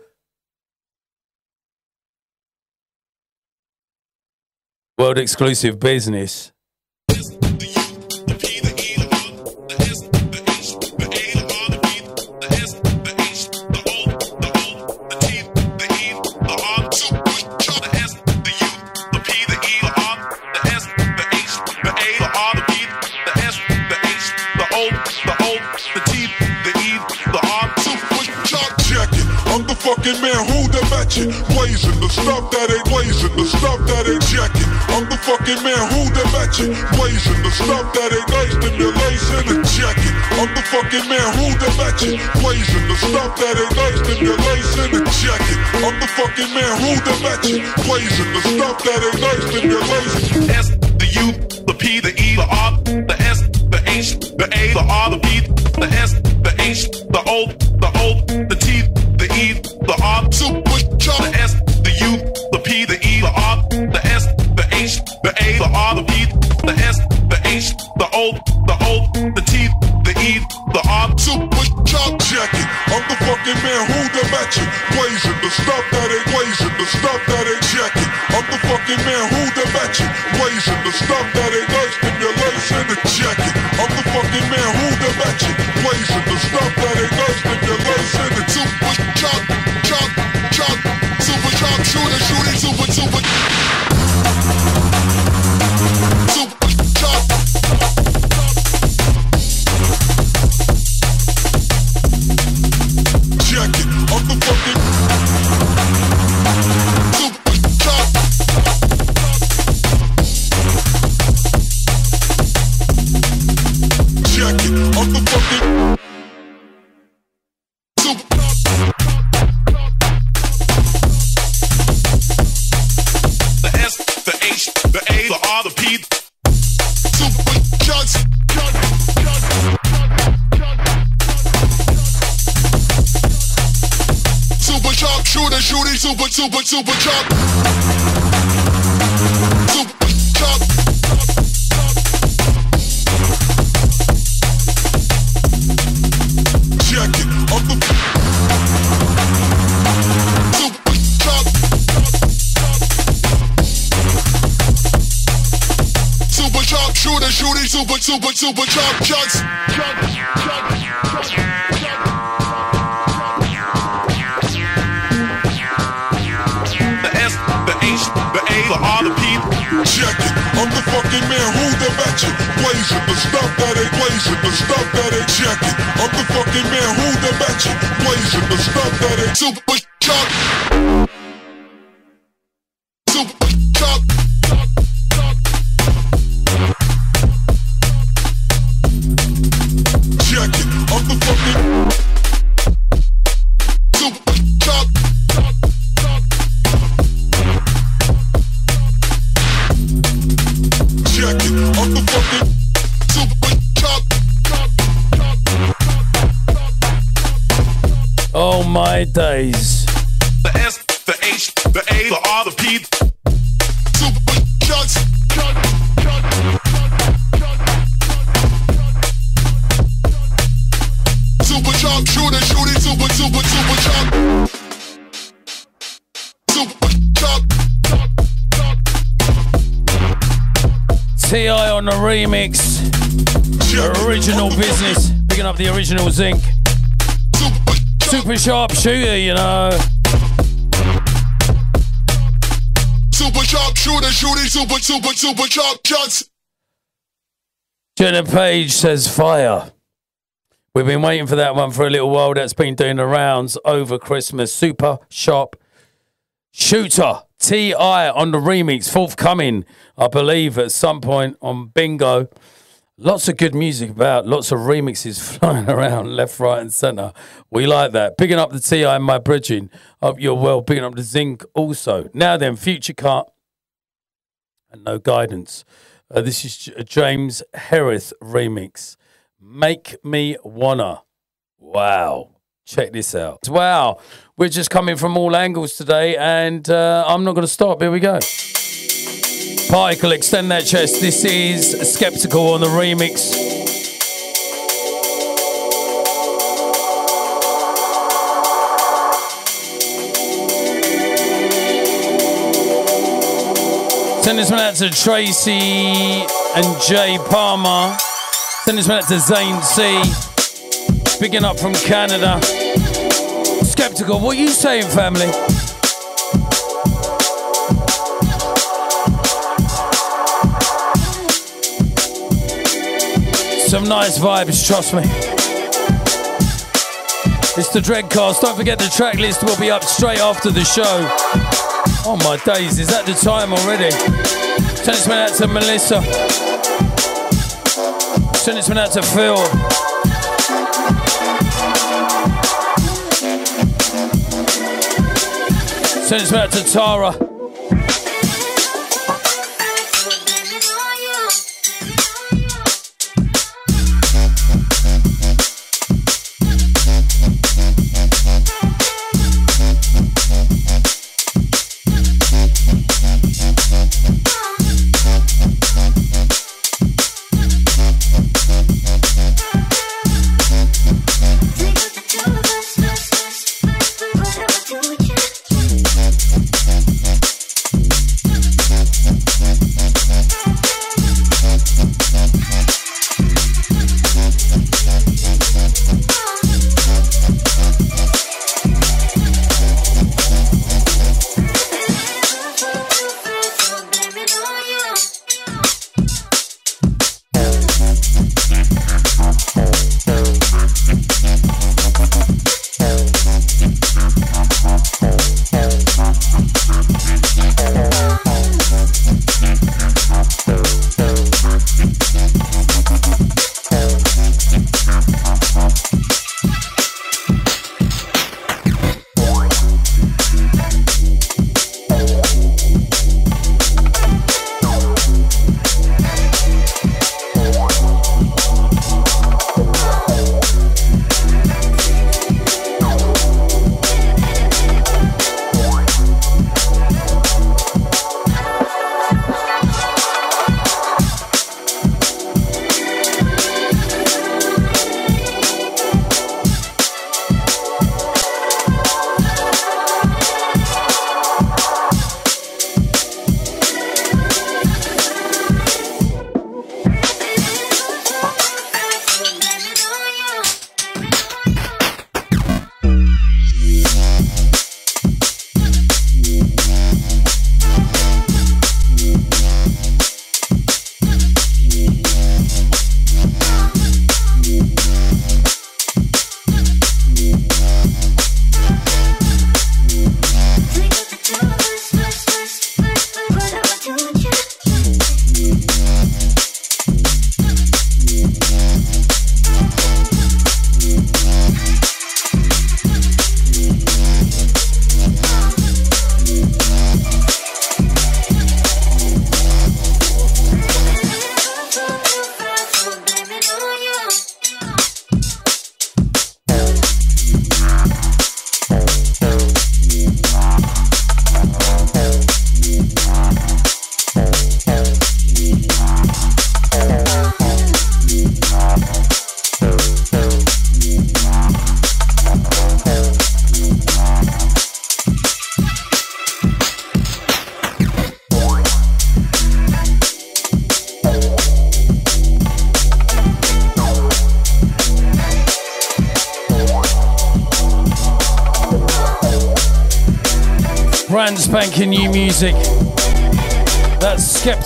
World exclusive business. Fucking man, who the matching. Blazing the stuff that ain't blazing, the stuff that ain't jacking. I'm the fucking man who they matching. Blazing the stuff that ain't nice, stimulation and jacket. I'm the fucking man who they matching. Blazing the stuff that ain't nice, stimulation and jacket. I'm the fucking man who they matching. Blazing the stuff that ain't nice, stimulation. S, the U, the P, the E, the R, the S, the H, the A, the R, the B, the S, the H, the O, the O, the the the R, Super chop. the S, the U, the P, the E, the R, the S, the H, the A, the R, the B, the S, the H, the O, the O, the T, the E, the R, Super chop jacket. I'm the fucking man who they matching. Blazing the stuff that blazing, the stuff that ain't jacket. I'm the fucking man who they matching. Super, super, super chop. Super chop. I'm the super chop. Super chop, shooter, shooting, super, super, super chop, shots. The stuff that ain't blazing, the stuff that ain't jacket. I'm the fucking man who the matching. Blazing the stuff that ain't super chop. Days. the S, the H, the A, the R, the P, Super shots. Super chop, shooter, shooting, super, super, super chop. Super chop. Ti on the remix. Jacket. Original I'm the business. Picking up the original zinc. Super sharp shooter, you know. Super sharp shooter, shooting, super, super, super sharp shots. Jenna Page says fire. We've been waiting for that one for a little while. That's been doing the rounds over Christmas. Super sharp shooter. Ti on the remix, forthcoming, I believe, at some point on Bingo. Lots of good music about, lots of remixes flying around left, right, and centre. We like that. Picking up the Ti and my bridging. Hope you're well. Picking up the zinc also. Now then, future cut and no guidance. Uh, this is James Herith remix. Make me wanna. Wow. Check this out. Wow. We're just coming from all angles today, and uh, I'm not going to stop. Here we go. Particle, extend that chest. This is Skeptical on the remix. Send this one out to Tracy and Jay Palmer. Send this one out to Zane C. Picking up from Canada. Skeptical, what are you saying, family? Some nice vibes, trust me. It's the Dreadcast. Don't forget the track list will be up straight after the show. Oh my days, is that the time already? Send this one out to Melissa. Send this one out to Phil. Send this out to Tara.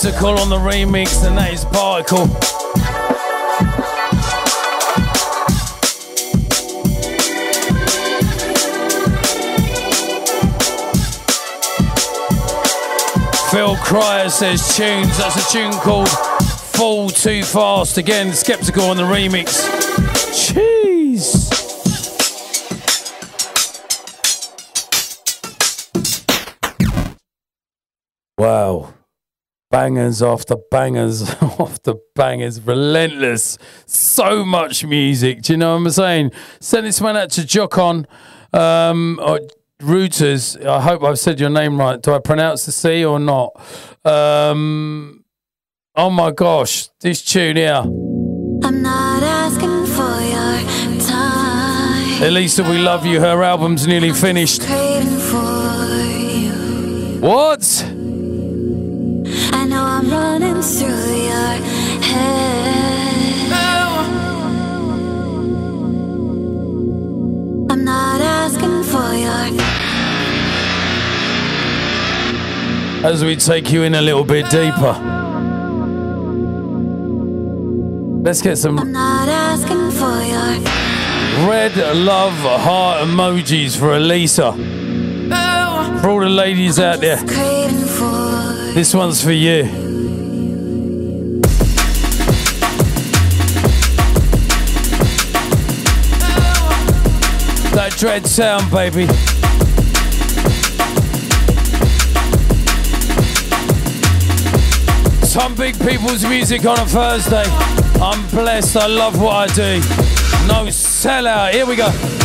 Skeptical on the remix, and that is Particle. Phil Cryer says tunes. That's a tune called Fall Too Fast. Again, Skeptical on the remix. Cheese Wow. Bangers after bangers after bangers. Relentless. So much music. Do you know what I'm saying? Send this one out to Jocon. Um, or Rooters. I hope I've said your name right. Do I pronounce the C or not? Um, oh my gosh. This tune here. I'm not asking for your time. Elisa, we love you. Her album's nearly finished. What? I'm running through your head. I'm not asking for your. As we take you in a little bit deeper, let's get some. I'm not asking for your. Red love heart emojis for Elisa. For all the ladies out there, this one's for you. That dread sound, baby. Some big people's music on a Thursday. I'm blessed. I love what I do. No sellout. Here we go.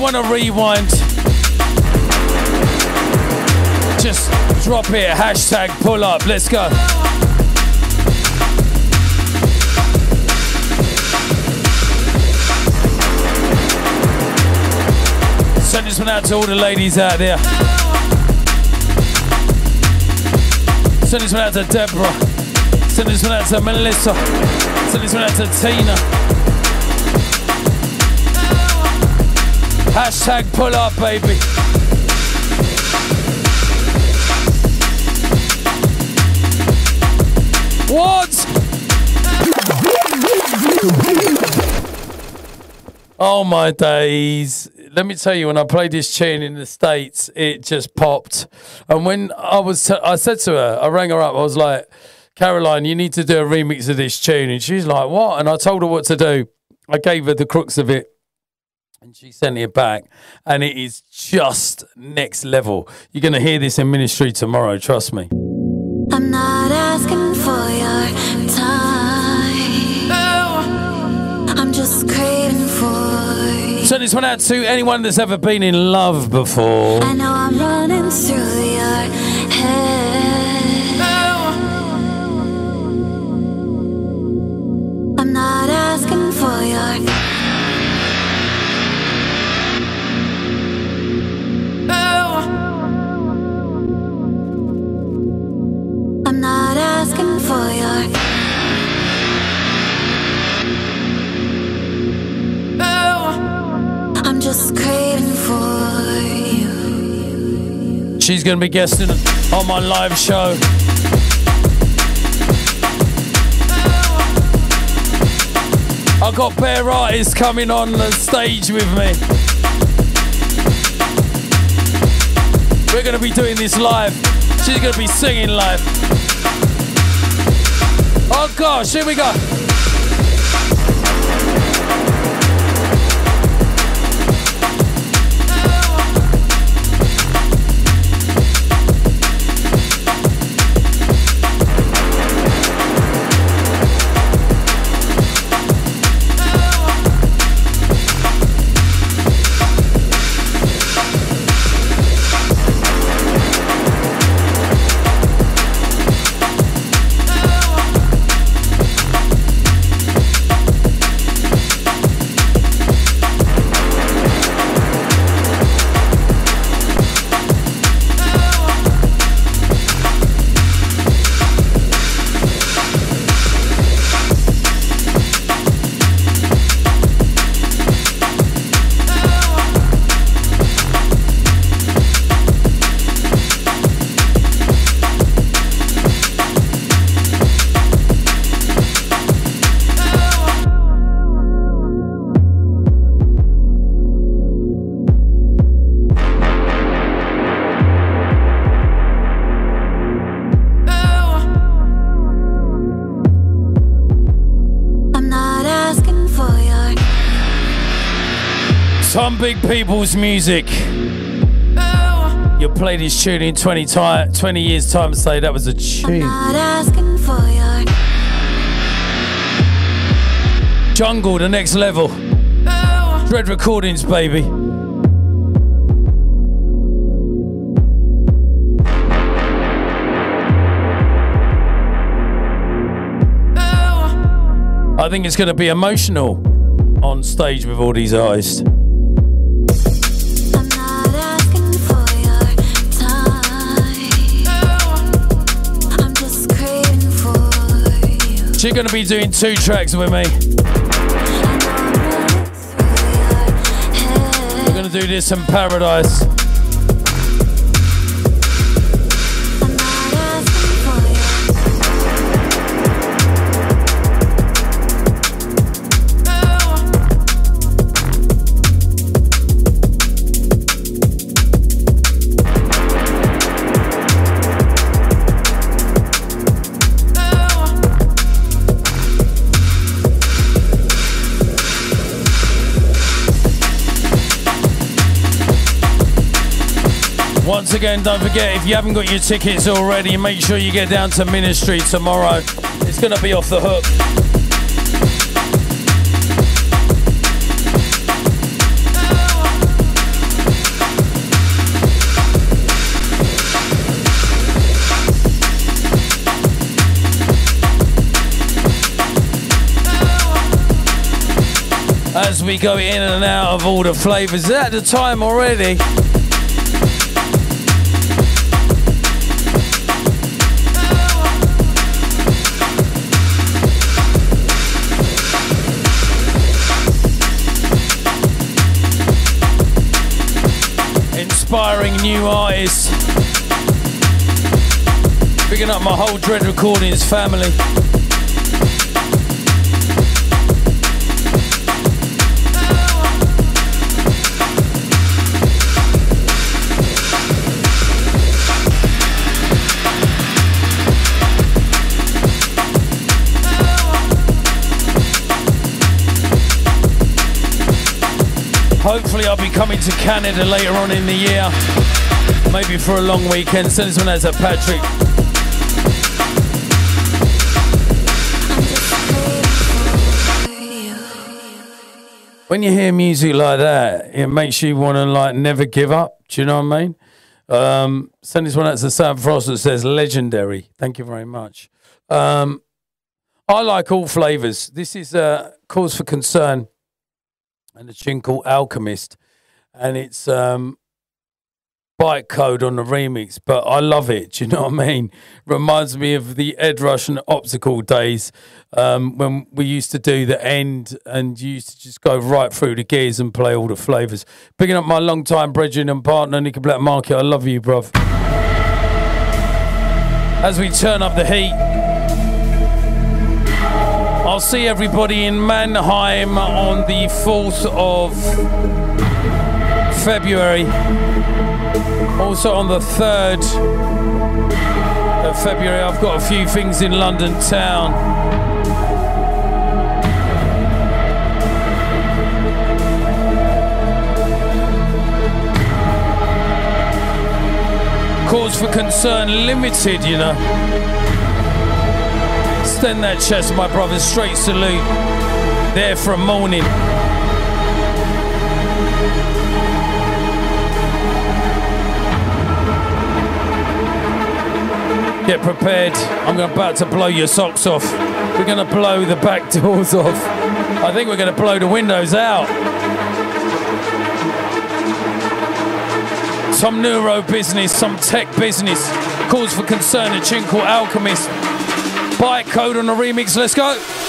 Want to rewind, just drop it. Hashtag pull up. Let's go. Send this one out to all the ladies out there. Send this one out to Deborah. Send this one out to Melissa. Send this one out to Tina. Hashtag pull up, baby. What? Oh my days. Let me tell you, when I played this tune in the States, it just popped. And when I was, t- I said to her, I rang her up, I was like, Caroline, you need to do a remix of this tune. And she's like, what? And I told her what to do. I gave her the crooks of it. And she sent it back. And it is just next level. You're going to hear this in ministry tomorrow, trust me. I'm not asking for your time. Oh. I'm just craving for you. Send this one out to anyone that's ever been in love before. I know I'm running through your head. Oh. I'm not asking for your I'm not asking for your oh, I'm just craving for you. She's going to be guesting on my live show. Oh. I've got Bear Artists coming on the stage with me. We're to be doing this live. She's to be singing live. Oh gosh, here we go. People's music. You'll play this tune in 20, ti 20 years' time and say that was a tune. not asking for your Jungle, the next level. Dread Recordings, baby. I think it's going to be emotional on stage with all these artists. She's going to be doing two tracks with me. We're going to do this in paradise. Once again, don't forget if you haven't got your tickets already, make sure you get down to Ministry tomorrow. It's going to be off the hook. As we go in and out of all the flavours, is that the time already? Inspiring new artists. Picking up my whole Dread Recordings family. Hopefully, I'll be coming to Canada later on in the year. Maybe for a long weekend. Send this one out to Patrick. When you hear music like that, it makes you want to like never give up. Do you know what I mean? Um, send this one out to Sam Frost that says legendary. Thank you very much. Um, I like all flavors. This is a cause for concern and a tune called Alchemist, and it's um, byte code on the remix. But I love it. Do you know what I mean? Reminds me of the Ed Rush and Optical days um, when we used to do the end and you used to just go right through the gears and play all the flavors. Picking up my long-time brethren and partner Nicky Blackmarket. I love you, bruv. As we turn up the heat. I'll see everybody in Mannheim on the 4th of February. Also on the 3rd of February, I've got a few things in London town. Cause for concern limited, you know. Extend that chest, my brother. Straight salute. There for a morning. Get prepared. I'm about to blow your socks off. We're going to blow the back doors off. I think we're going to blow the windows out. Some neuro business, some tech business. Cause for concern, a tune called Alchemist. Byte code on the remix. Let's go.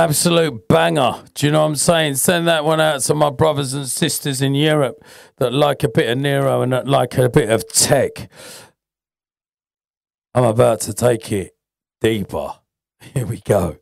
Absolute banger. Do you know what I'm saying? Send that one out to my brothers and sisters in Europe that like a bit of neuro and that like a bit of tech. I'm about to take it deeper. Here we go.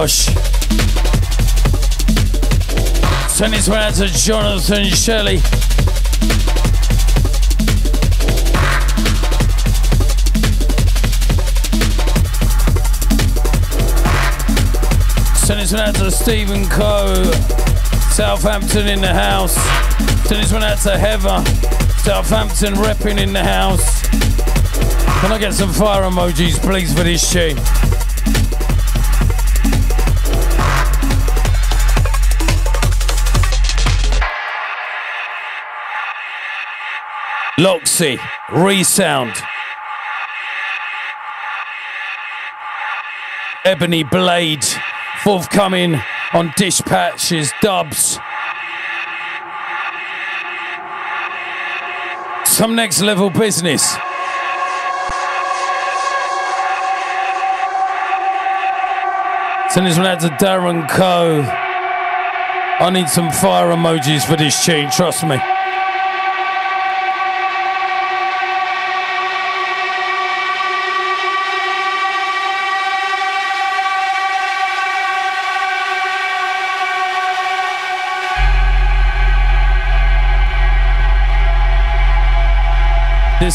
Gosh. Send this one out to Jonathan Shelley. Send this one out to Stephen Coe, Southampton in the house. Send this one out to Heather, Southampton repping in the house. Can I get some fire emojis, please, for this tune? Loxy, Resound. Ebony Blade, forthcoming on Dispatches, Dubs. Some next level business. Send this one out to Darren Coe. I need some fire emojis for this tune, trust me.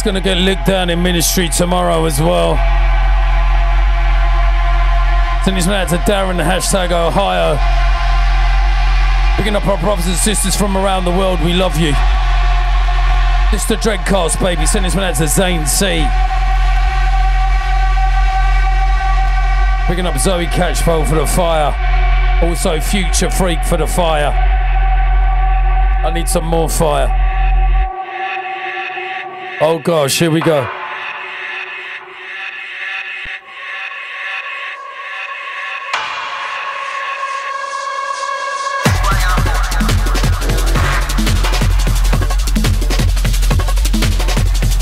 It's gonna get licked down in ministry tomorrow as well. Send this out to Darren, hashtag Ohio. Picking up our brothers and sisters from around the world, we love you. This the Dreadcast, baby. Send this one out to Zane C. Picking up Zoe Catchpole for the fire. Also Future Freak for the fire. I need some more fire. Oh gosh, here we go.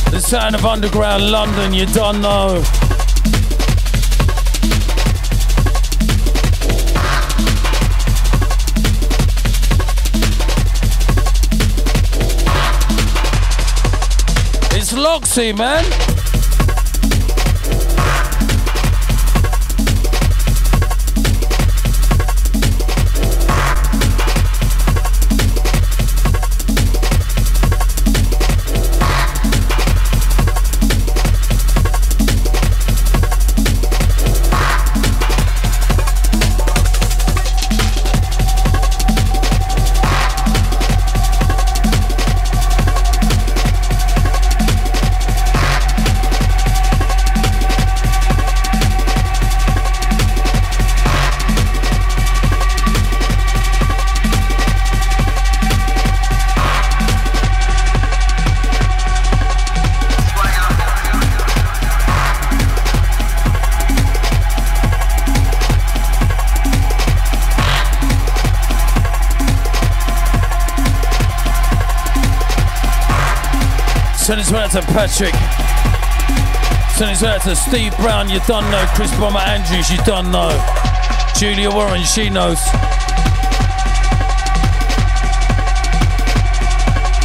The sound of underground London, you don't know. Loxy, man. This one out to Patrick. Send this one out to Steve Brown, you done know. Chris Bomber Andrews, you done know. Julia Warren, she knows.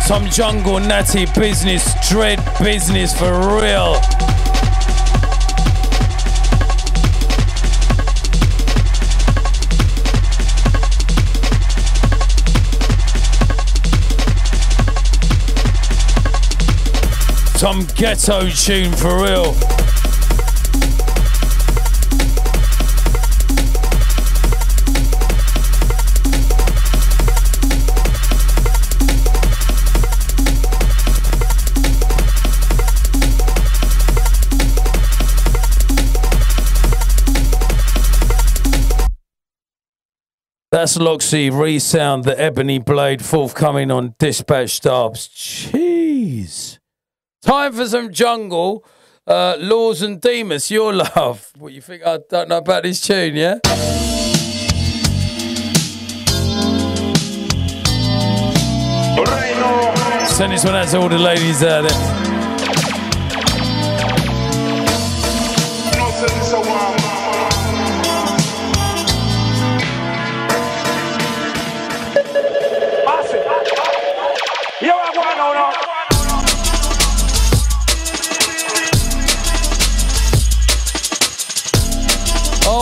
Some jungle natty business, dread business for real. Some ghetto tune for real. That's Loxy Resound, the Ebony Blade, forthcoming on Dispatch Dubs. Jeez. Time for some jungle. Uh, Laws and Demas, your love. What you think I don't know about this tune, yeah? Send this one out to all the ladies out there.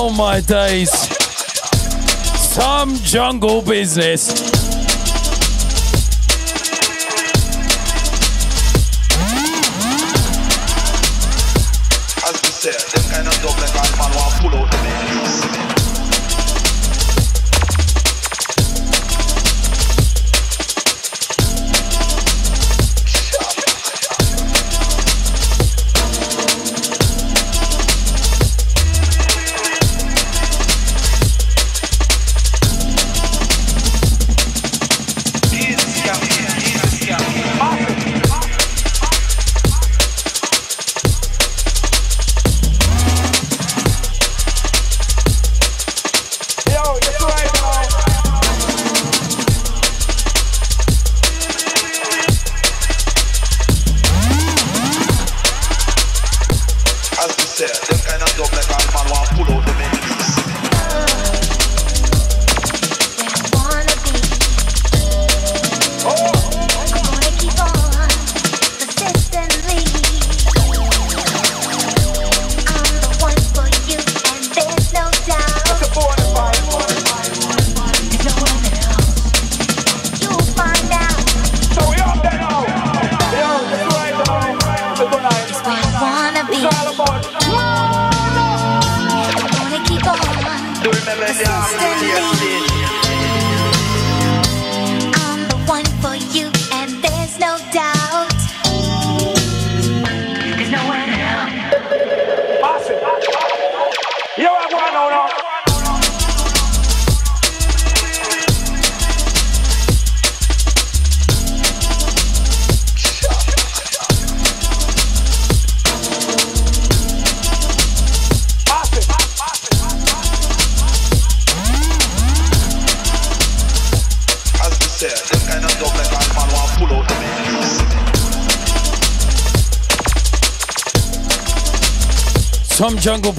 Oh my days. Some jungle business. As we said, them kind of dub like all man want pull out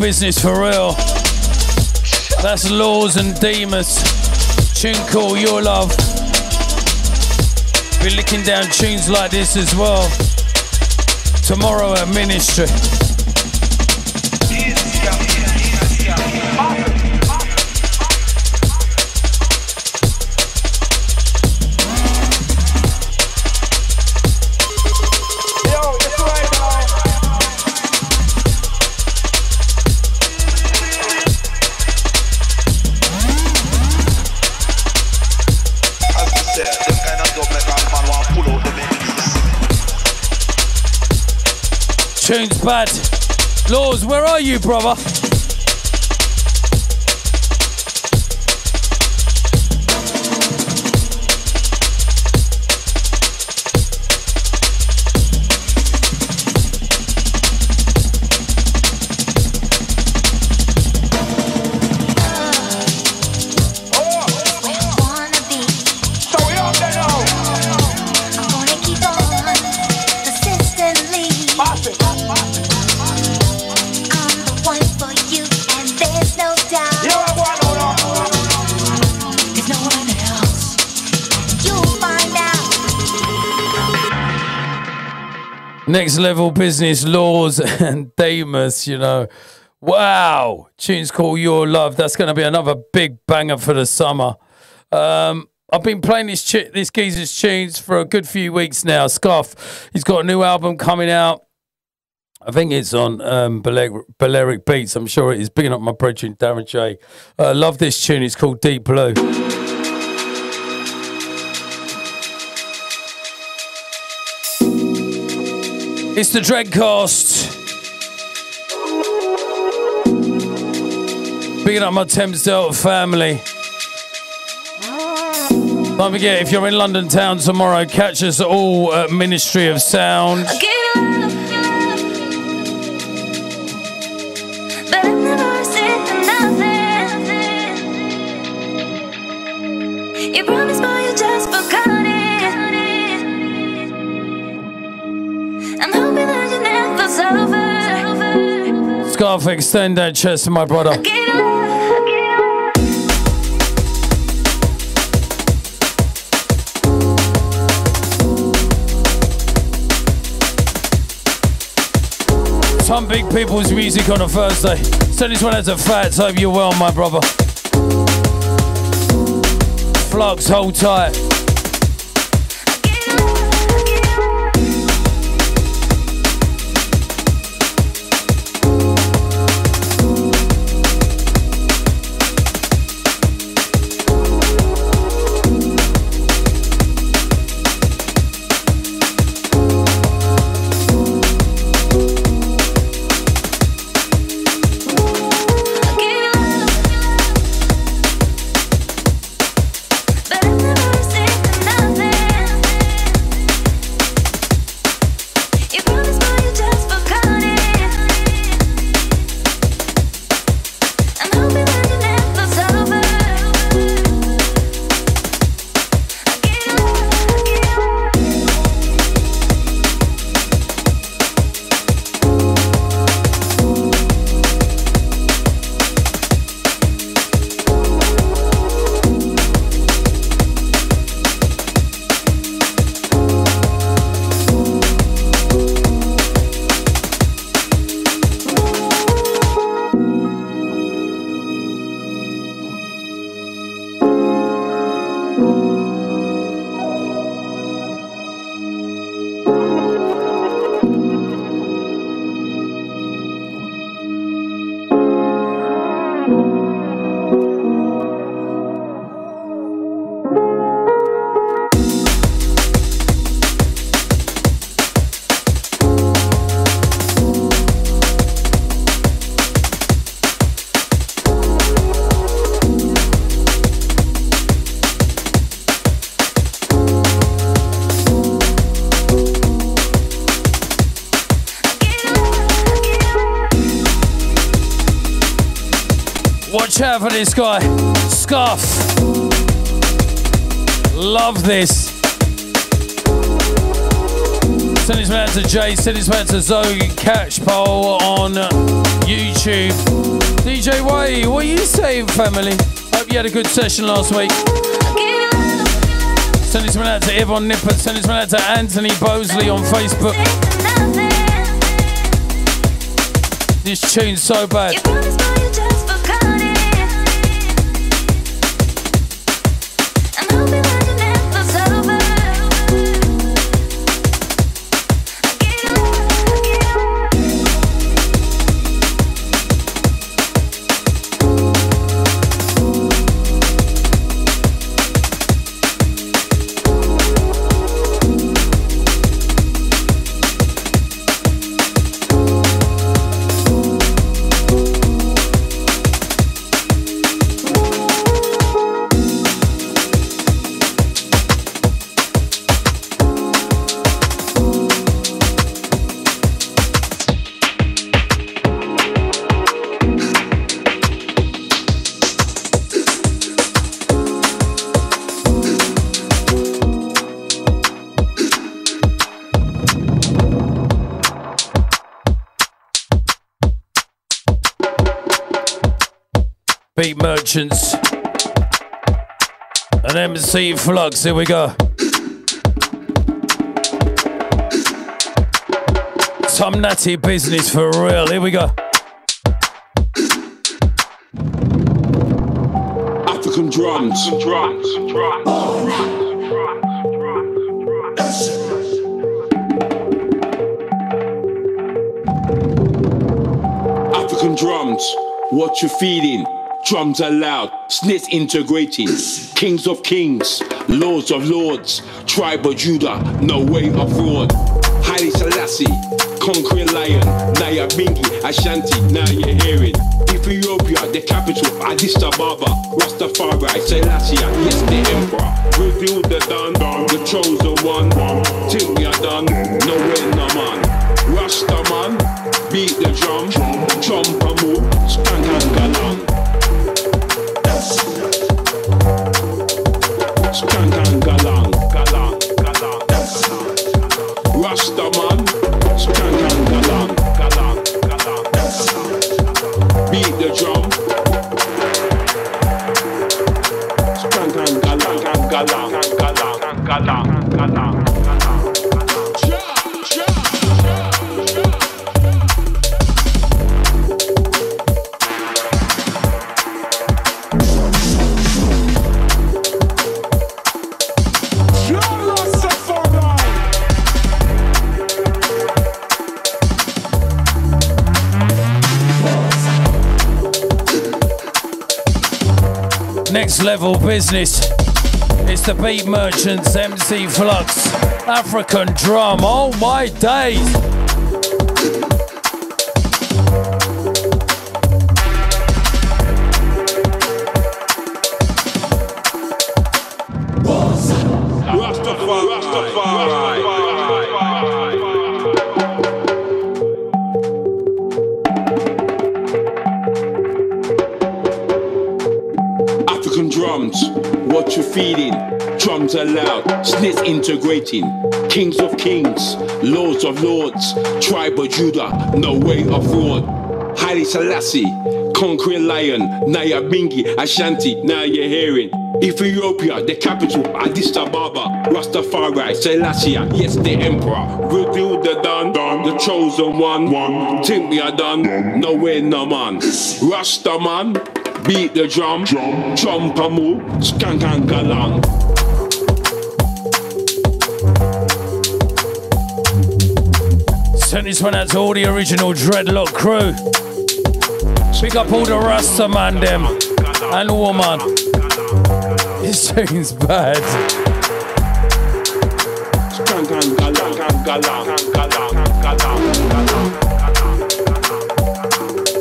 business for real. That's Laws and Demas. Tune call your love. Be licking down tunes like this as well. tomorrow at Ministry. Tunes bad. Laws, where are you, brother? Next level business laws and Damus, you know. Wow. Tunes called Your Love. That's going to be another big banger for the summer. Um, I've been playing this ch- this geezer's tunes for a good few weeks now. Scuff, he's got a new album coming out. I think it's on um, Balearic Beats. I'm sure it is. Bigging up my brethren, Darren J. Uh, love this tune. It's called Deep Blue. It's the Dreadcast. Bigging up my Thames Delta family. Don't forget, if you're in London town tomorrow, catch us all at Ministry of Sound. Scarf, extend that chest to my brother. Some big people's music on a Thursday. Send this one as a fat. Hope you're well, my brother. Flux, hold tight. For this guy. Scuff. Love this. Send this man to Jay, send this man to Zoe Catchpole on YouTube. DJ Way, what are you saying, family? Hope you had a good session last week. Send this one out to Yvonne Nipper, send this one out to Anthony Bosley on Facebook. This tune's so bad. MC Flux. Here we go. Some natty business for real. Here we go. African drums. drums. Drums, drums. African drums. What you feeding? Drums are loud, snits integrating. Kings of kings, lords of lords. Tribe of Judah, no way fraud. Haile Selassie, conquering lion. Nyabinghi, Ashanti, now you're hearing. Ethiopia, the capital, Addis Ababa. Rastafari, Selassie, yes, the emperor. Reveal the done, the chosen one. Till we are done, no way, no man. Rasta man, beat the drum, jump and move, level business. It's the Beat Merchants, MC Flux, African drum. Oh my days. Integrating. Kings of kings, lords of lords. Tribe of Judah, no way of fraud. Haile Selassie, conquering lion. Nyabinghi, Ashanti, now you're hearing. Ethiopia, the capital, Addis Ababa. Rastafari, Selassie, yes, the emperor. Reveal the done, the chosen one. Think we are done, no way, no man. Rasta man, beat the drum, jump and move, skank and galang. Send this one out to all the original Dreadlock crew. Pick up all the Rasta man them and woman. This tune's bad.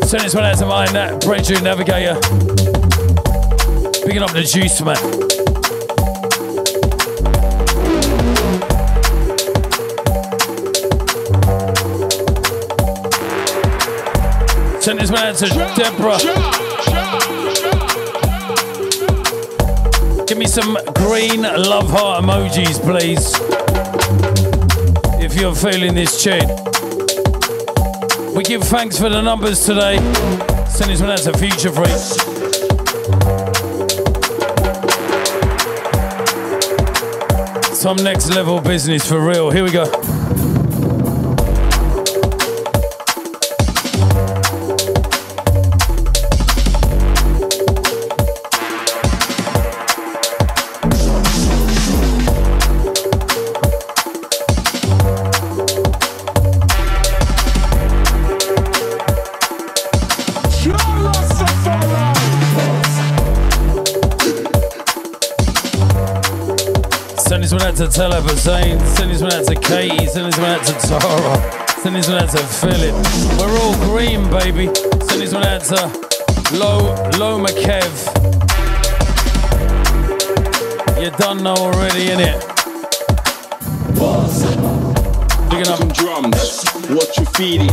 Send this one out to mine, that Breakthrough Navigator. Picking up the juice, man. Send this out to Deborah. Give me some green love heart emojis, please. If you're feeling this tune. We give thanks for the numbers today. Send this one out to Future Freaks. Some next level business for real. Here we go. Out to. Send this one out to Katie. Send this one out to Tara. Send this one out to Philip. We're all green, baby. Send this one out to Lo Lo McKev. You done know already, innit? Picking up drums, what you feeling?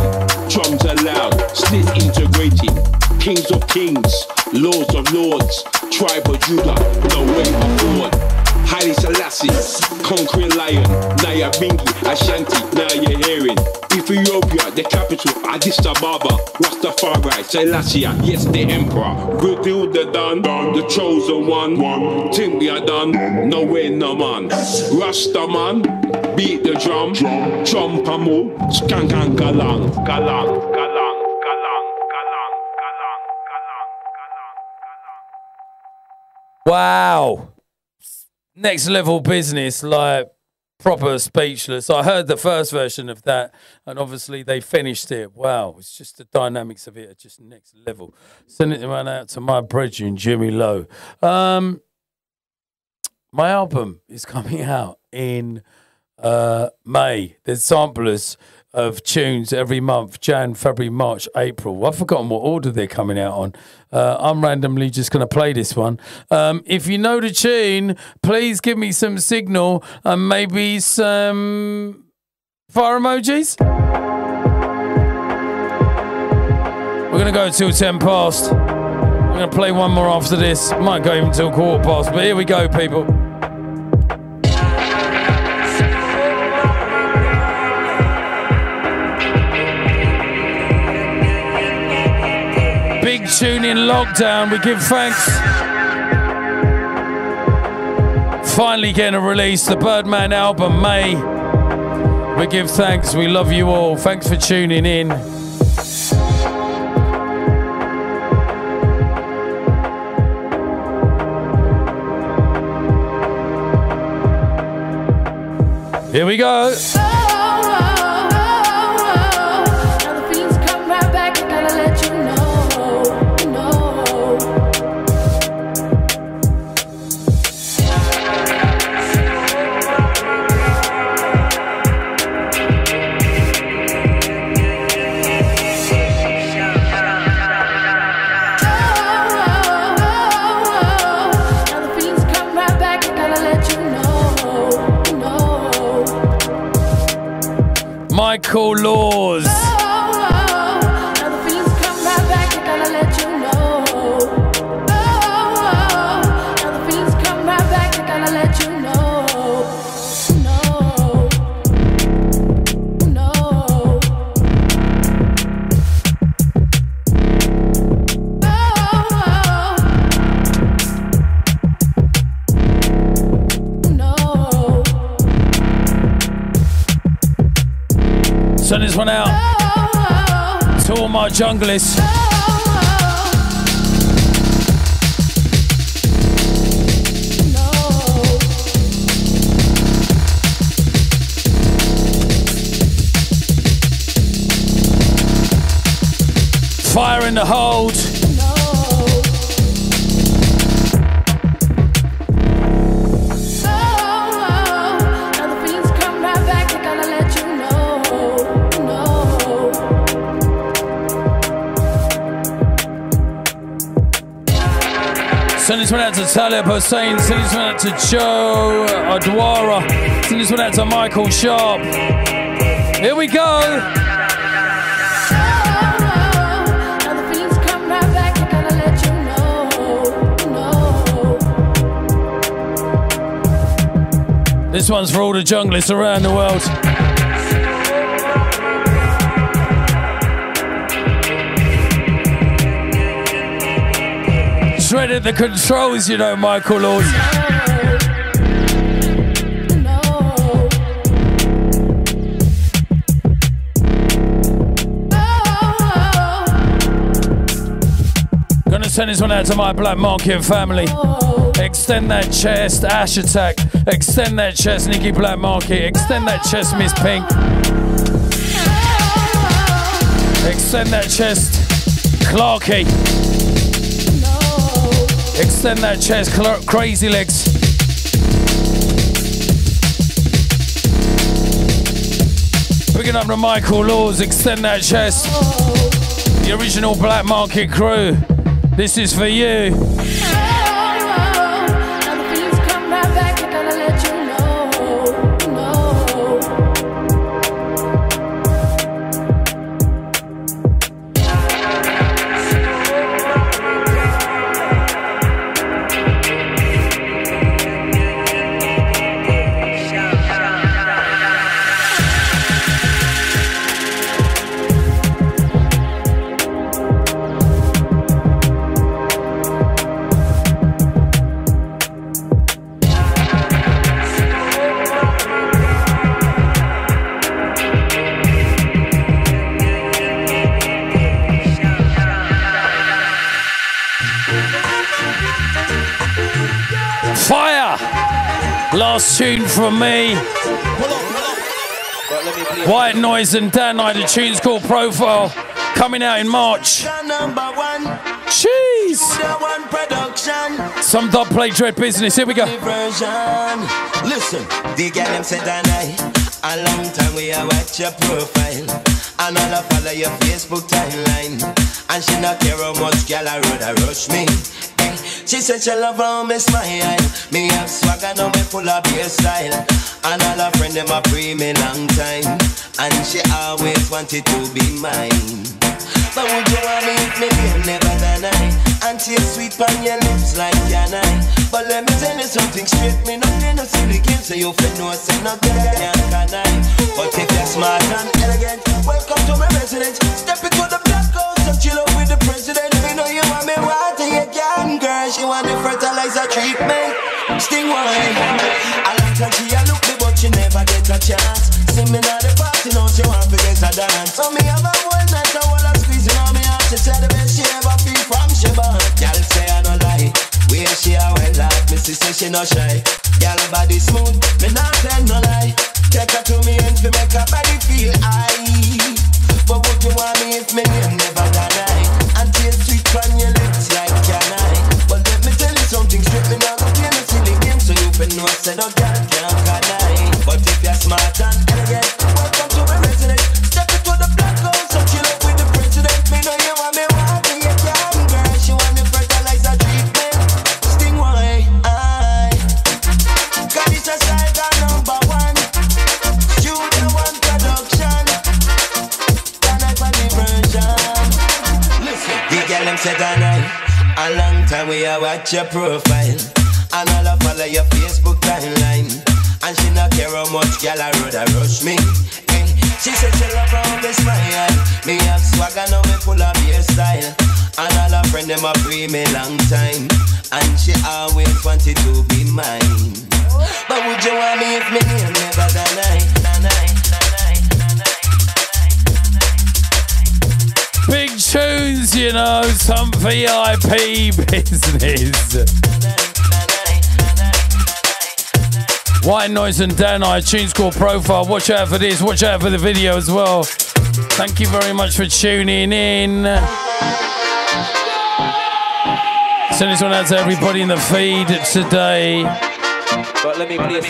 Drums are loud, snit integrating. Kings of kings, lords of lords, tribe of Judah, no way fraud. Haile Selassie, conquering lion, Nyabinghi, Ashanti, now you're hearing. Ethiopia, the capital, Addis Ababa, Rastafari, Selassie, yes, the emperor. Good the done, the chosen one. Are done, no way, no man. Rasta man, beat the drum, galang, galang, galang, galang, galang, Wow. Next level business, like proper speechless. I heard the first version of that, and obviously they finished it. Wow, it's just the dynamics of it are just next level. Send it around out to my brethren, Jimmy Lowe. Um, my album is coming out in uh, May. There's samplers of tunes every month Jan, February, March, April. I've forgotten what order they're coming out on. Uh, I'm randomly just going to play this one. Um, if you know the tune, please give me some signal and maybe some fire emojis. We're going to go till 10 past. I'm going to play one more after this. Might go even till quarter past, but here we go, people. Big tune in lockdown. We give thanks. Finally getting a release, the Birdman album, May. We give thanks. We love you all. Thanks for tuning in. Here we go. Michael Laws. All my. Fire in the hold. Send this one out to Talib Hussein. Send this one out to Joe Adwara. Send this one out to Michael Sharp. Here we go. This one's for all the junglists around the world. Shredded the controls, you know, Michael Lord. Gonna send this one out to my Blackmarket family. Extend that chest, Ash Attack. Extend that chest, Nicky Blackmarket. Extend that chest, Miss Pink. Extend that chest, Clarky send that chest crazy legs. Picking up the Michael Laws, extend that chest. The original Blackmarket crew, this is for you. And Dan I, tune's called Profile, coming out in March. Jeez! Some dub play dread business. Here we go. Listen, the girl them said I a long time we watch your profile and all I follow your Facebook timeline and she not care how much girl I a rush me. Eh, She said she love how me smile. Me have swagger now me full of style and all her friend them a pre me long time and she always wanted to be mine. But would you want me if me name never deny? And taste sweet on your lips like can I? But let me tell you something straight, me no play no silly games, so you feel no say no girl can can I? But if you're smart and elegant, welcome to my residence. Step into the black house and chill out with the president. Me know you want me water, you can, girl. She want the fertilizer treatment, sting wine. I like how she a look she never get a chance. See me now the party, now she want to get a dance. So me have a one night, I wanna squeeze on me heart. She say the best she ever feel from she born. Girl say I no lie, where she a well like me see say she no shy. Girl body smooth, me not tell no lie. Take her to me and fi make her body feel high. But would you want me if me never deny? A watch your profile. And I follow your Facebook timeline. And she not care how much girl I road a rush me. Eh, She said she love how me smile. Me have swagger now me full of beer style. And all her friend them a free me long time. And she always wanted to be mine. But would you want me if me name never deny? Tunes, you know, some VIP business. White Noise and Dan I, tunes Profile. Watch out for this, watch out for the video as well. Thank you very much for tuning in. Send this one out to everybody in the feed today. But let me play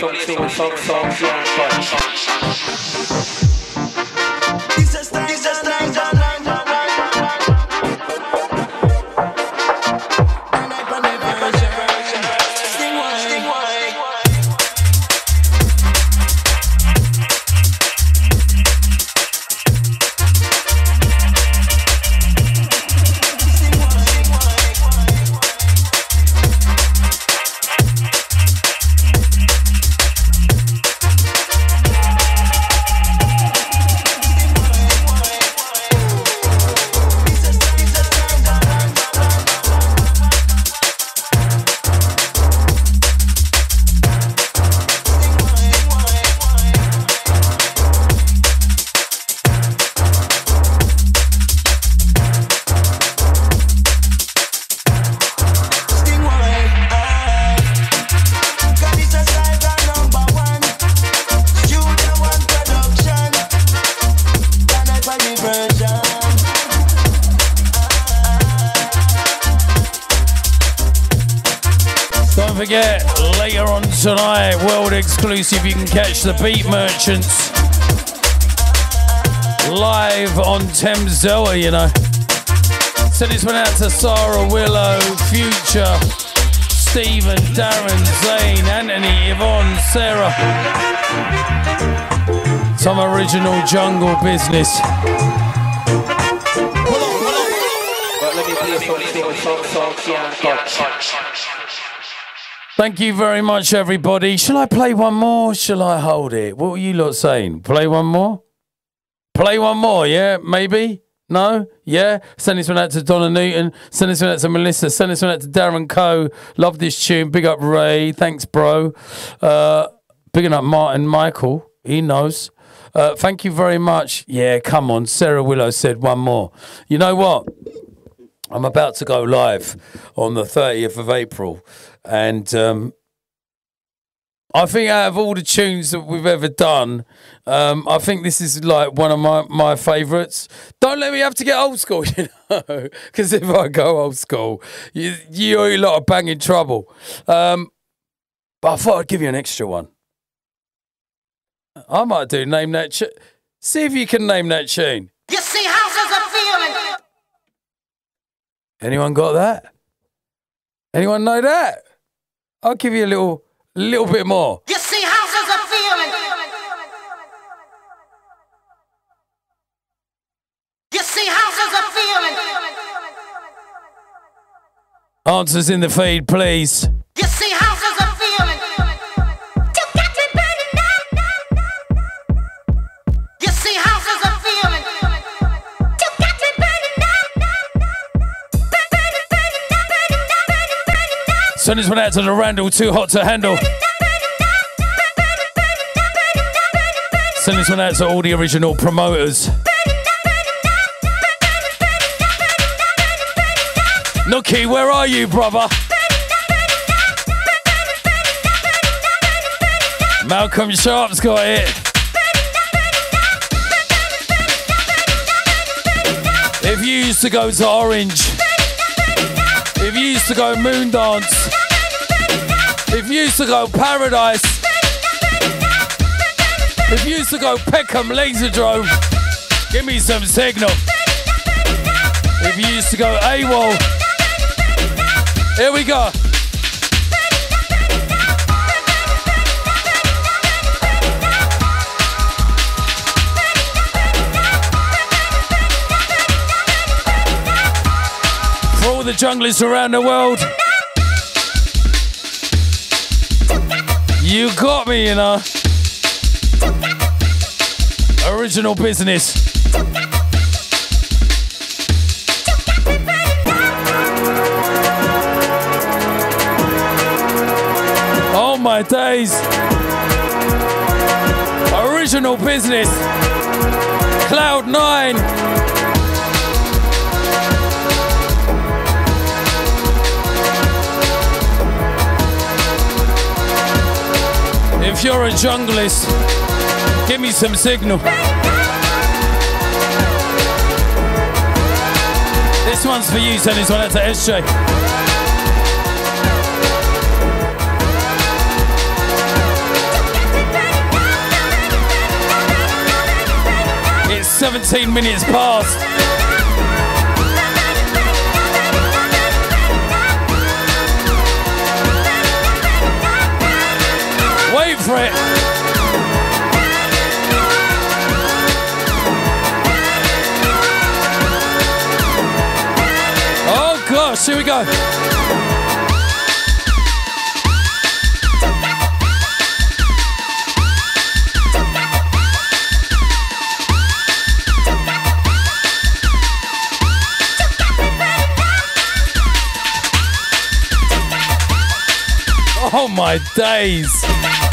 forget, later on tonight, world exclusive, you can catch the Beat Merchants live on Thames Zoa, you know. Send this one out to Sarah Willow, Future, Stephen, Darren, Zane, Anthony, Yvonne, Sarah. Some original jungle business. But let me play Thank you very much, everybody. Shall I play one more? Shall I hold it? What were you lot saying? Play one more? Play one more, yeah? Maybe? No? Yeah? Send this one out to Donna Newton. Send this one out to Melissa. Send this one out to Darren Coe. Love this tune. Big up Ray. Thanks, bro. Uh, bigging up Martin Michael. He knows. Uh, thank you very much. Yeah, come on. Sarah Willow said one more. You know what? I'm about to go live on the 30th of April. And um, I think out of all the tunes that we've ever done, um, I think this is like one of my, my favourites. Don't let me have to get old school, you know, because if I go old school, you, you're a lot of banging trouble. Um, but I thought I'd give you an extra one. I might do name that tune. See if you can name that tune. You see, houses are feeling. Anyone got that? Anyone know that? I'll give you a little, little bit more. You see, houses are feeling. You see, houses are feeling. Answers in the feed, please. You see, Send this one out to the Randall, too hot to handle. Send this one out to all the original promoters. Nookie, where are you, brother? Malcolm Sharp's got it. If you used to go to Orange, if you used to go Moon Dance, if you used to go Paradise, if you used to go Peckham Laserdrome, give me some signal. If you used to go AWOL, here we go. For all the junglers around the world, you got me, you know. Original business. Oh my days. Original business. Cloud nine. You're a junglist, give me some signal. This one's for you, send this one out to SJ. It's 17 minutes past. For it. Oh gosh, here we go. Oh my days.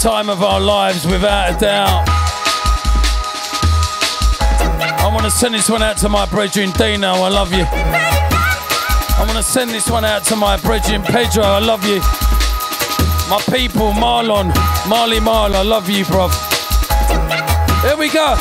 Time of our lives, without a doubt. I want to send this one out to my brethren Dino, I love you. I want to send this one out to my brethren Pedro, I love you. My people, Marlon, Marley Marl, I love you, bruv. Here we go.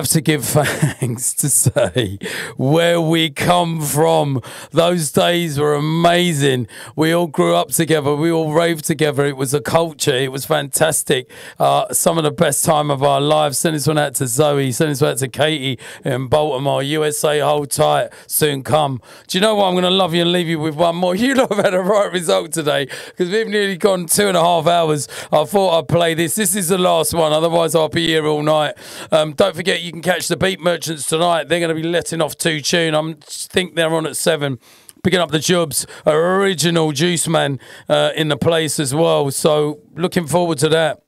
Have to give thanks to say where we come from. Those days were amazing. We all grew up together. We all raved together. It was a culture. It was fantastic. Uh, some of the best time of our lives. Send this one out to Zoe. Send this one out to Katie in Baltimore. USA, hold tight. Soon come. Do you know what? I'm going to love you and leave you with one more. You lot have had a right result today because we've nearly gone two and a half hours. I thought I'd play this. This is the last one. Otherwise, I'll be here all night. Um, don't forget, you can catch the Beat Merchants tonight. They're going to be letting off two tune. I think they're on at seven. Picking up the Jubs, original Juice Man uh, in the place as well. So looking forward to that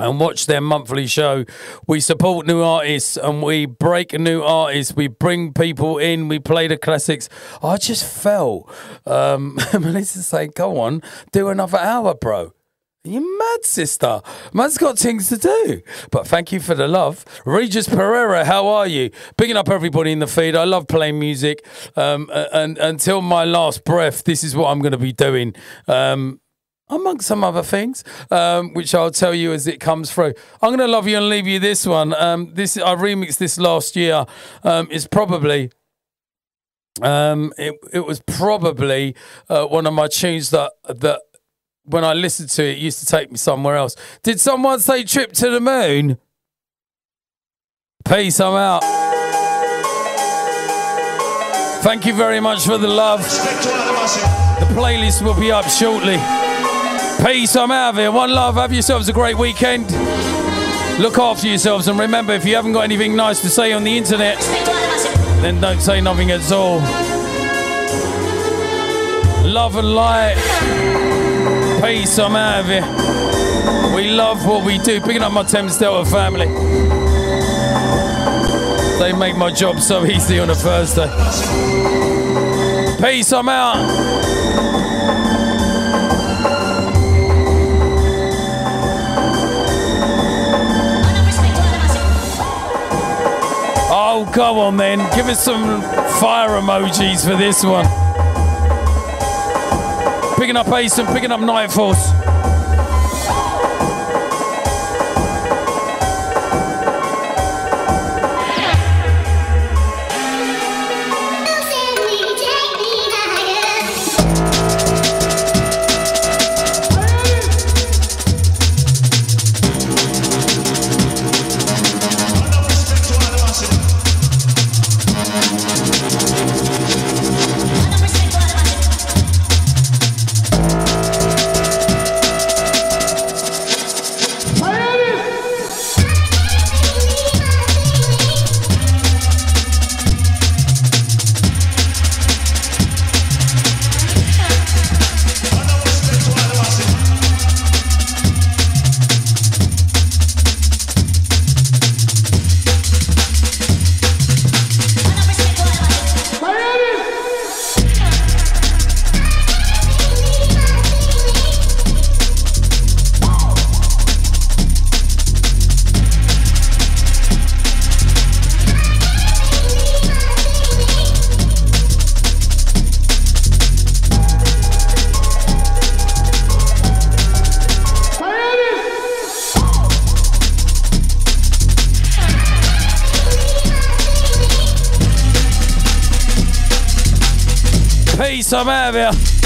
and watch their monthly show. We support new artists and we break new artists. We bring people in. We play the classics. I just felt um, Melissa saying, "Go on, do another hour, bro." You mad, sister? Man's got things to do. But thank you for the love. Regis Pereira, how are you? Picking up everybody in the feed. I love playing music. Um, and, and until my last breath, this is what I'm going to be doing. Um, amongst some other things, um, which I'll tell you as it comes through. I'm going to love you and leave you this one. Um, this I remixed this last year. Um, it's probably um, it, it was probably uh, one of my tunes that that when I listened to it, it used to take me somewhere else. Did someone say trip to the moon? Peace, I'm out. Thank you very much for the love. The playlist will be up shortly. Peace, I'm out of here. One love. Have yourselves a great weekend. Look after yourselves and remember if you haven't got anything nice to say on the internet, then don't say nothing at all. Love and light. Peace, I'm out of here. We love what we do. Picking up my Thames Delta family. They make my job so easy on a Thursday. Peace, I'm out. Oh, go on then. Give us some fire emojis for this one. Picking up Ace and picking up Night Force. heisa mäe peal